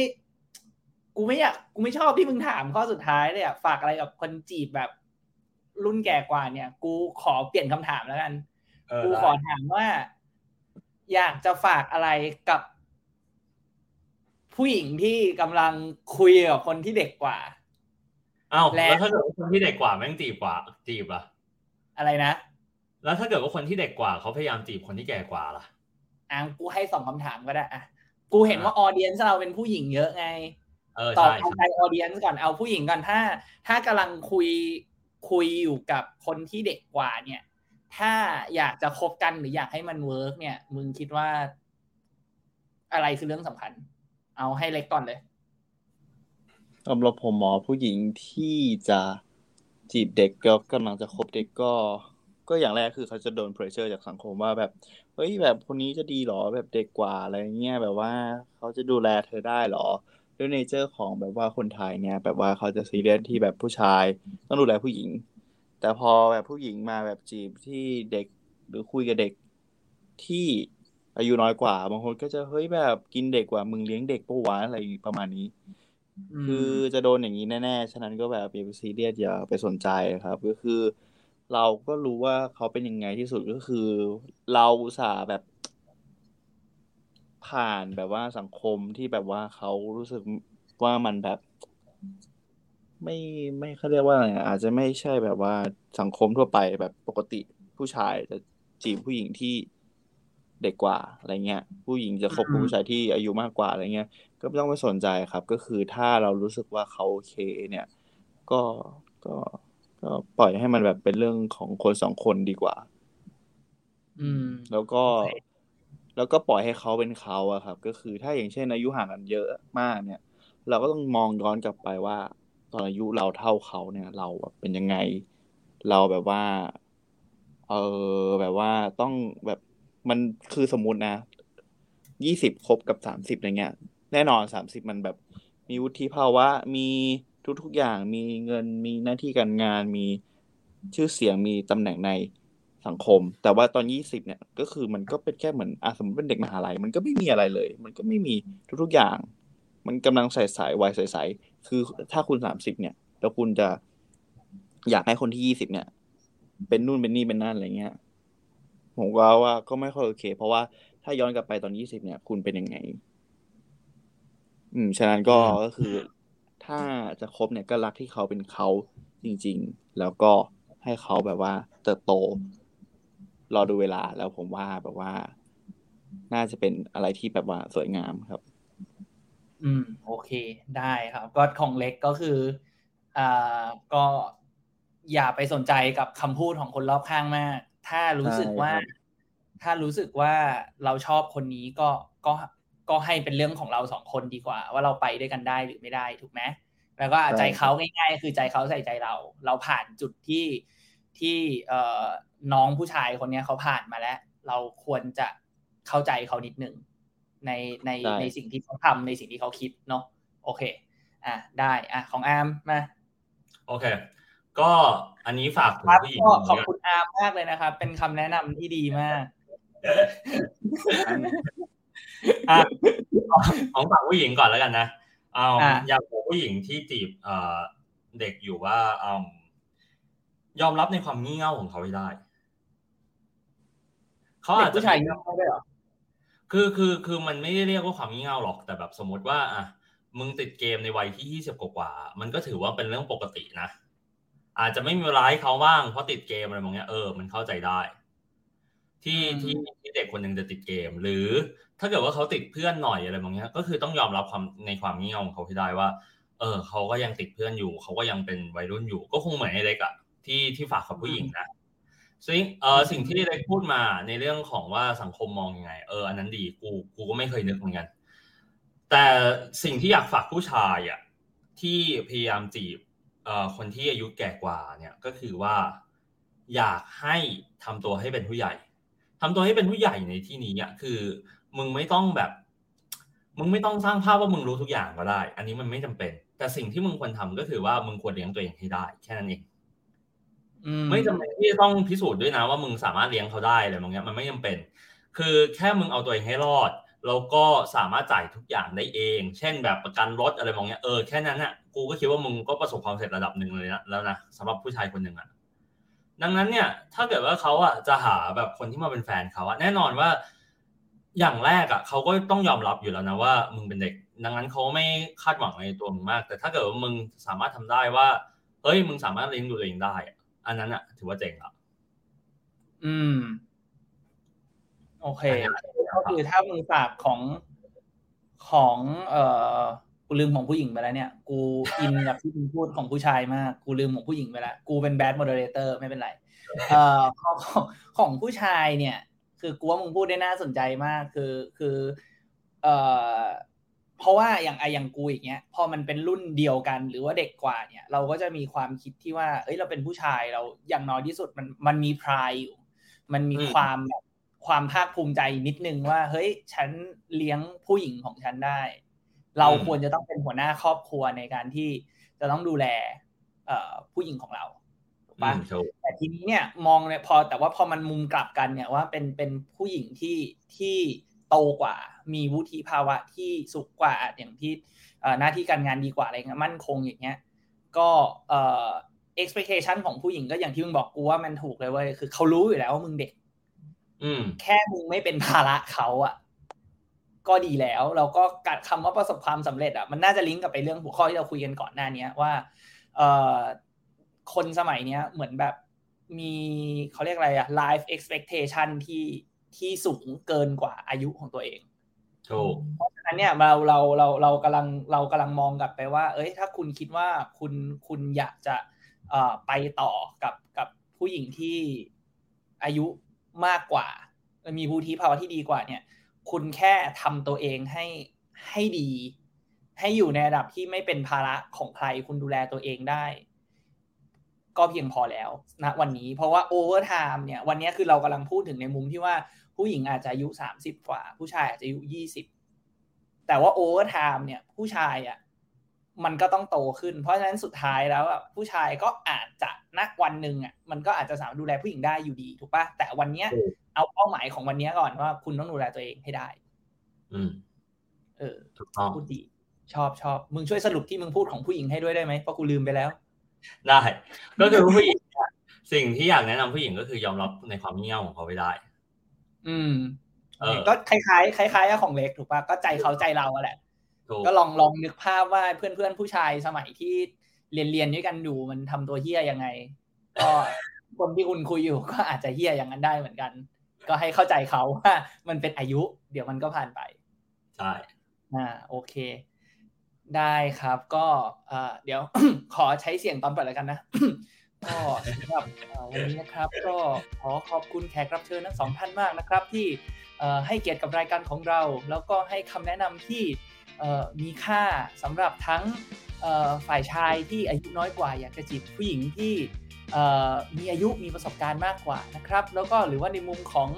B: กูไม่อยาก กูไม่ชอบที่มึงถามข้อสุดท้ายเลยอะ ฝากอะไรกับคนจีบแบบ รุ่นแก่กว่าเนี่ย กูขอเปลี่ยนคำถามแล้วกัน
A: เออ
B: กูขอถามว่า อยากจะฝากอะไรกับ ผู้หญิงที่กำลังคุยกับคนที่เด็กกว่า
A: เอ้า
B: และ
A: แล้วถ้าเกิดว่าคนที่เด็กกว่าแม่งจีบกว่า จีบล่ะ
B: อะไรนะ
A: แล้วถ้าเกิดว่าคนที่เด็กกว่าเขาพยายามจีบคนที่แก่กว่าล่ะ
B: อะกูให้สองคำถามก็ได้อะกูเห็นว่าออเดียนเราเป็นผู้หญิงเยอะไง
A: เออ
B: ตอบ
A: ใช่
B: เอาใจออเดียนก่อนเอาผู้หญิงก่อนถ้า ถ้ากำลังคุยคุยอยู่กับคนที่เด็กกว่าเนี่ย ถ้าอยากจะคบกันหรืออยากให้มัน work เนี่ย มึงคิดว่า อะไรคือเรื่องสำคัญ เอาให้เล็กก่อนเลย
C: สำหรับผมหมอผู้หญิงที่จะจีบเด็กแล้วกำลังจะคบเด็กก็ ก็อย่างแรกคือเขาจะโดน pressure จากสังคมว่าแบบเฮ้ยแบบคนนี้จะดีหรอแบบเด็กกว่าอะไรเงี้ยแบบว่าเขาจะดูแลเธอได้หรอด้วยเนเจอร์ของแบบว่าคนไทยเนี่ย แบบว่าเขาจะซีเรียสที่แบบผู้ชาย ต้องดูแลผู้หญิง แต่พอแบบผู้หญิงมาแบบจีบที่เด็กหรือคุยกับเด็กที่อายุน้อยกว่าบางคนก็จะเฮ้ยแบบกินเด็กกว่ามึงเลี้ยงเด็กปะวะอะไรประมาณนี้ คือจะโดนอย่างนี้แน่ๆ ฉะนั้นก็แบบอย่าไปซีเรียสอย่าไปสนใจครับ ก็คือ เราก็รู้ว่าเขาเป็นยังไงที่สุดก็คือ เราอุตส่าห์แบบ ผ่านแบบว่าสังคมที่แบบว่าเขารู้สึกว่ามันแบบ ไม่ไม่เขาเรียกว่าอะไรอะอาจจะไม่ใช่แบบว่าสังคมทั่วไปแบบปกติผู้ชายจะจีบผู้หญิงที่เด็กกว่าอะไรเงี้ย ผู้หญิงจะคบกับผู้ชายที่อายุมากกว่าอะไรเงี้ย ก็ไม่ต้องไปสนใจครับ ก็คือถ้าเรารู้สึกว่าเขาโอเค เนี่ย ก็ก็ก็ปล่อยให้มันแบบเป็นเรื่องของคนสองคนดีกว่า
B: อืม
C: แล้วก็
B: โอเค
C: แล้วก็ปล่อยให้เขาเป็นเขาอะครับ ก็คือถ้าอย่างเช่นอายุห่างกันเยอะมากเนี่ย เราก็ต้องมองย้อนกลับไปว่า ตอนอายุเราเท่าเขาเนี่ย เราแบบเป็นยังไง เราแบบว่า เออแบบว่าต้องแบบมันคือสมมตินะยี่สิบคบกับสามสิบอะไรเงี้ย แน่นอนสามสิบมันแบบ มีวุฒิภาวะ มีทุกๆอย่าง มีเงินมีหน้าที่การงาน มีชื่อเสียงมีตำแหน่งในสังคม แต่ว่าตอนยี่สิบเนี่ย ก็คือมันก็เป็นแค่เหมือนอะสมมติเป็นเด็กมหาลัย มันก็ไม่มีอะไรเลย มันก็ไม่มีทุกๆอย่าง มันกำลังใส่สายวัยใสๆ คือถ้าคุณสามสิบเนี่ย แล้วคุณจะอยากให้คนที่ยี่สิบเนี่ย เป็นนู่นเป็นนี่เป็นนั่นอะไรเงี้ย ผมว่าว่าก็ไม่ค่อยโอเค เพราะว่าถ้าย้อนกลับไปตอนยี่สิบเนี่ย คุณเป็นยังไง อืม ฉะนั้นก็
A: อืม
C: ก็คือ ถ้าจะคบเนี่ยก็รักที่เขาเป็นเขาจริง ๆ แล้วก็ให้เขาแบบว่าเติบโต รอดูเวลาแล้วผมว่าแบบว่า น่าจะเป็นอะไรที่แบบว่าสวยงามครับ
B: อืม โอเค ได้ครับ ก็ของเล็กก็คืออ่าก็อย่าไปสนใจกับคำพูดของคนรอบข้างมาก ถ้ารู้สึกว่า
C: ใช่ครับ
B: ถ้ารู้สึกว่าเราชอบคนนี้ก็ก็ก็ให้เป็นเรื่องของเราสองคนดีกว่า ว่าเราไปด้วยกันได้หรือไม่ได้ถูกไหมแล้วก็ใจเขาง่ายๆคือใจเขาใส่ใจเรา เราผ่านจุดที่ที่เอ่อน้องผู้ชายคนเนี้ยเขาผ่านมาแล้ว เราควรจะเข้าใจเขานิดนึง ในใน
C: ได้
B: ในสิ่งที่เขาทำในสิ่งที่เขาคิดเนาะโอเค อะได้อะของอาร์มมา
A: โอเค ก็อันนี้ฝากถึง
B: ครับ
A: ผู้หญิง
B: ก็
A: คน
B: ขอบ
A: นี้ก่อน
B: คุณอาร์มมากเลยนะครับ เป็นคำแนะนำที่ดีมาก
A: อะของฝั่งผู้หญิงก่อนแล้วกันนะเอา
B: อะ
A: อยากบอกผู้หญิงที่จีบเอ่อเด็กอยู่ว่าอืมยอมรับในความงี่เง่าของเขาให้ได้เขา
B: เด็
A: อากจจะ
B: ผู้ชายเงาได้เหรอ
A: คือคือคือมันไม่ได้เรียกว่าความงี่เง่าหรอกแต่แบบสมมติว่าอะมึงติดเกมในวัยที่ยี่สิบกว่าๆมันก็ถือว่าเป็นเรื่องปกตินะ อาจจะไม่มีเวลาให้เขาบ้างเพราะติดเกมอะไรบางอย่างเออ มันเข้าใจได้ ที่
B: อืม
A: ที่ที่เด็กคนหนึ่งจะติดเกม หรือถ้าเกิดว่าเขาติดเพื่อนหน่อยอะไรบางอย่างก็คือต้องยอมรับความในความงี่เง่าของเขาให้ได้ว่า เออ เขาก็ยังติดเพื่อนอยู่ เขาก็ยังเป็นวัยรุ่นอยู่ ก็คงเหมือนไอ้เล็กอะที่ที่ฝากกับผู้หญิงนะ ซึ่งเออสิ่งที่เล็กพูดมาในเรื่องของว่าสังคมมองยังไง เอออันนั้นดีกูกูก็ไม่เคยนึกเหมือนกัน แต่สิ่งที่อยากฝากผู้ชายอะที่พยายามจีบเอ่อคนที่อายุแก่กว่าเนี่ยก็คือว่าอยากให้ทำตัวให้เป็นผู้ใหญ่ทำตัวให้เป็นผู้ใหญ่ในที่นี้อะคือ มึงไม่ต้องแบบ มึงไม่ต้องสร้างภาพว่ามึงรู้ทุกอย่างก็ได้ อันนี้มันไม่จำเป็น แต่สิ่งที่มึงควรทำก็คือว่ามึงควรเลี้ยงตัวเองให้ได้ แค่นั้นเอง
B: อืม
A: ไม่จำเป็นที่ต้องพิสูจน์ด้วยนะว่ามึงสามารถเลี้ยงเขาได้อะไรบางอย่างมันไม่จำเป็น คือแค่มึงเอาตัวเองให้รอดแล้วก็สามารถจ่ายทุกอย่างได้เอง เช่นแบบประกันรถอะไรบางอย่างเออแค่นั้นอะกูก็คิดว่ามึงก็ประสบความสำเร็จระดับหนึ่งเลยนะแล้วนะสำหรับผู้ชายคนหนึ่งอะดังนั้นเนี่ย ถ้าเกิดว่าเขาอะจะหาแบบคนที่มาเป็นแฟนเขาอะแน่นอนว่า อย่างแรกอะเขาก็ต้องยอมรับอยู่แล้วนะว่า มึงเป็นเด็ก ดังนั้นเขาไม่คาดหวังในตัวมึงมาก แต่ถ้าเกิดว่ามึงสามารถทำได้ว่าเฮ้ยมึงสามารถเลี้ยงดูตัวเองได้อะ อันนั้นอะถือว่าเจ๋งละ
B: อืม โอเค
A: อันนี้
B: ก็คือถ้ามึงฝากของของ เอ่อกูลืมของผู้หญิงไปแล้วเนี่ย กูอินกับที่มึงพูดของผู้ชายมาก กูลืมของผู้หญิงไปแล้ว กูเป็น bad moderator ไม่เป็นไร เอ่อของของของผู้ชายเนี่ย คือกูว่ามึงพูดได้น่าสนใจมาก คือคือ เอ่อ เพราะว่าอย่างไออย่างกูอย่างเงี้ยพอมันเป็นรุ่นเดียวกันหรือว่าเด็กกว่าเนี่ย เราก็จะมีความคิดที่ว่า เอ้ยเราเป็นผู้ชายเราอย่างน้อยที่สุดมันมันมี pride อยู่ มันมี
A: อืม
B: ความแบบความภาคภูมิใจนิดนึงว่า เฮ้ยฉันเลี้ยงผู้หญิงของฉันได้ เราควรจะต้องเป็นหัวหน้าครอบครัวในการที่จะต้องดูแล เอ่อผู้หญิงของเราถูก
A: อื
B: ปะ
A: มถูก
B: แต่ทีนี้เนี่ยมองเนี่ยพอแต่ว่าพอมันมุมกลับกันเนี่ยว่าเป็นเป็นผู้หญิงที่ที่โตกว่า มีวุฒิภาวะที่สูงกว่าอย่างที่เอ่อหน้าที่การงานดีกว่าอะไรเงี้ยมั่นคงอย่างเงี้ยก็เอ่อ expectation ของผู้หญิงก็อย่างที่มึงบอกกูว่ามันถูกเลยเว้ยคือเขารู้อยู่แล้วว่ามึงเด็ก
A: อืม
B: แค่มึงไม่เป็นภาระเขาอะก็ดีแล้วแล้วก็การคำว่าประสบความสำเร็จอะมันน่าจะลิงก์กับไปเรื่องหัวข้อที่เราคุยกันก่อนหน้าเนี้ยว่าเอ่อคนสมัยเนี้ยเหมือนแบบมีเขาเรียกอะไรอะ life expectation ที่ที่สูงเกินกว่าอายุของตัวเอง
A: ถูก
B: เพราะฉะนั้นเนี่ยเราเราเราเรากำลังเรากำลังมองกลับไปว่า เอ้ยถ้าคุณคิดว่าคุณคุณอยากจะไปต่อกับกับผู้หญิงที่อายุมากกว่า มีวุฒิภาวะที่ดีกว่าเนี่ย คุณแค่ทำตัวเองให้ให้ดี ให้อยู่ในระดับที่ไม่เป็นภาระของใคร คุณดูแลตัวเองได้ ก็เพียงพอแล้วนะวันนี้ เพราะว่า over time เนี่ย วันนี้คือเรากำลังพูดถึงในมุมที่ว่า ผู้หญิงอาจจะอายุสามสิบกว่า ผู้ชายอาจจะอายุยี่สิบแต่ว่า over time เนี่ย ผู้ชายอะมันก็ต้องโตขึ้น เพราะฉะนั้นสุดท้ายแล้วอะผู้ชายก็อาจจะนักวันหนึ่งอะมันก็อาจจะสามารถดูแลผู้หญิงได้อยู่ดีถูกปะแต่วันเนี้ย
A: ถูก
B: เอาเป้าหมายของวันเนี้ยก่อนว่าคุณต้องดูแลตัวเองให้ได้
A: อืม
B: เออ
A: ถูกต้อง
B: พูดดีชอบชอบมึงช่วยสรุปที่มึงพูดของผู้หญิงให้ด้วยได้ไหมเพราะกูลืมไปแล้ว
A: ได้ ก็คือผู้หญิงเนี่ยสิ่งที่อยากแนะนำผู้หญิงก็คือยอมรับในความเงี่ยวของเขาไปได้
B: อืม
A: เออ
B: ก็คล้ายๆคล้ายๆกับของเล็กถูกปะก็ใจเขาใจเราอะแหละ
A: ถูก
B: ก็ลองลองนึกภาพว่าเพื่อนเพื่อนๆผู้ชายสมัยที่เรียนเรียนด้วยกันอยู่มันทำตัวเฮี้ยยังไง ก็คนที่คุณคุยอยู่ก็อาจจะเฮี้ยอย่างนั้นได้เหมือนกัน ก็ให้เข้าใจเขาว่ามันเป็นอายุ เดี๋ยวมันก็ผ่านไป
A: ใช่
B: อ่าโอเค ได้ครับ ก็เอ่อเดี๋ยวขอใช้เสียงตอนเปิดแล้วกันนะ ก็สำหรับวันนี้นะครับ ก็ขอขอบคุณแขกรับเชิญทั้งสองท่านมากนะครับ ที่ให้เกียรติกับรายการของเรา แล้วก็ให้คำแนะนำที่มีค่าสำหรับทั้งฝ่ายชายที่อายุน้อยกว่า อยากจะจีบผู้หญิงที่มีอายุมีประสบการณ์มากกว่านะครับ แล้วก็หรือว่าในมุมของ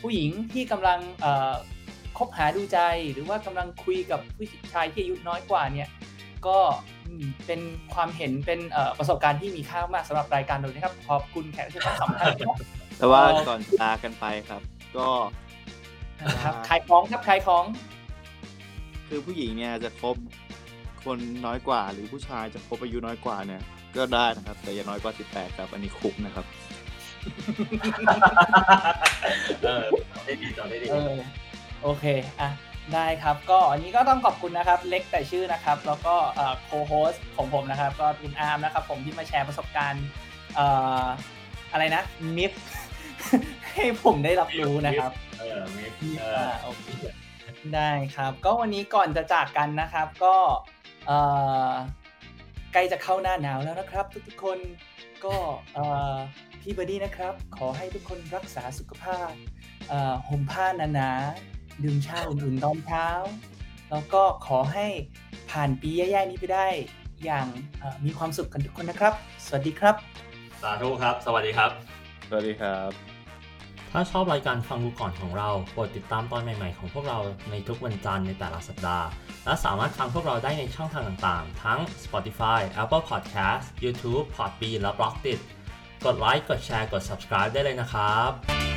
B: ผู้หญิงที่กำลังคบหาดูใจ หรือว่ากำลังคุยกับผู้ชายที่อายุน้อยกว่าเนี่ย ก็อืมเป็นความเห็นเป็นเอ่อประสบการณ์ที่มีค่ามากสำหรับรายการเรานะครับ ขอบคุณแขกรับเชิญทั้งสองท่านครับ
C: แต่ว่า
B: เอ่อ
C: ก่อนลากันไปครับ ก็
B: นะครับขายของครับขายของ
C: คือผู้หญิงเนี่ยจะคบคนน้อยกว่า หรือผู้ชายจะคบอายุน้อยกว่าเนี่ย ก็ได้นะครับ แต่อย่าน้อยกว่า 18 ครับ อันนี้คุกนะครับ
A: เออได้ดีต่อได้ดี
B: เออโอเคอะ ได้ครับ ก็อันนี้ก็ต้องขอบคุณนะครับ เล็กแต่ชื่อนะครับ แล้วก็โคโฮสของผมนะครับ ก็คุณอาร์มนะครับ ผมที่มาแชร์ประสบการณ์เอ่ออะไรนะมิฟให้ผมได้รับรู้นะครับ
A: เออมีเอ
B: อ่า
A: อ
B: โอเคได้ครับ ก็วันนี้ก่อนจะจากกันนะครับ ก็เอ่อใกล้จะเข้าหน้าหนาวแล้วนะครับ ทุกๆคนก็เอ่อพี่บอดี้นะครับ ขอให้ทุกคนรักษาสุขภาพเอ่อห่มผ้าหนาๆ ดื่มชาอุ่นๆตอนเช้า แล้วก็ขอให้ผ่านปีแย่ๆนี้ไปได้ อย่างเอ่อมีความสุขกันทุกคนนะครับ สวัสดีครับ
A: สาธุครับ สวัสดีครับ
C: สวัสดีครับ
A: ถ้าชอบรายการฟังดูก่อนของเราโปรดติดตามตอนใหม่ๆของพวกเราในทุกวันจันทร์ในแต่ละสัปดาห์ และสามารถฟังพวกเราได้ในช่องทางต่างๆ ทั้ง Spotify, Apple Podcast, YouTube, Podbean และ b l o g d i t กดไลค์ กดแชร์ กด subscribe ได้เลยนะครับ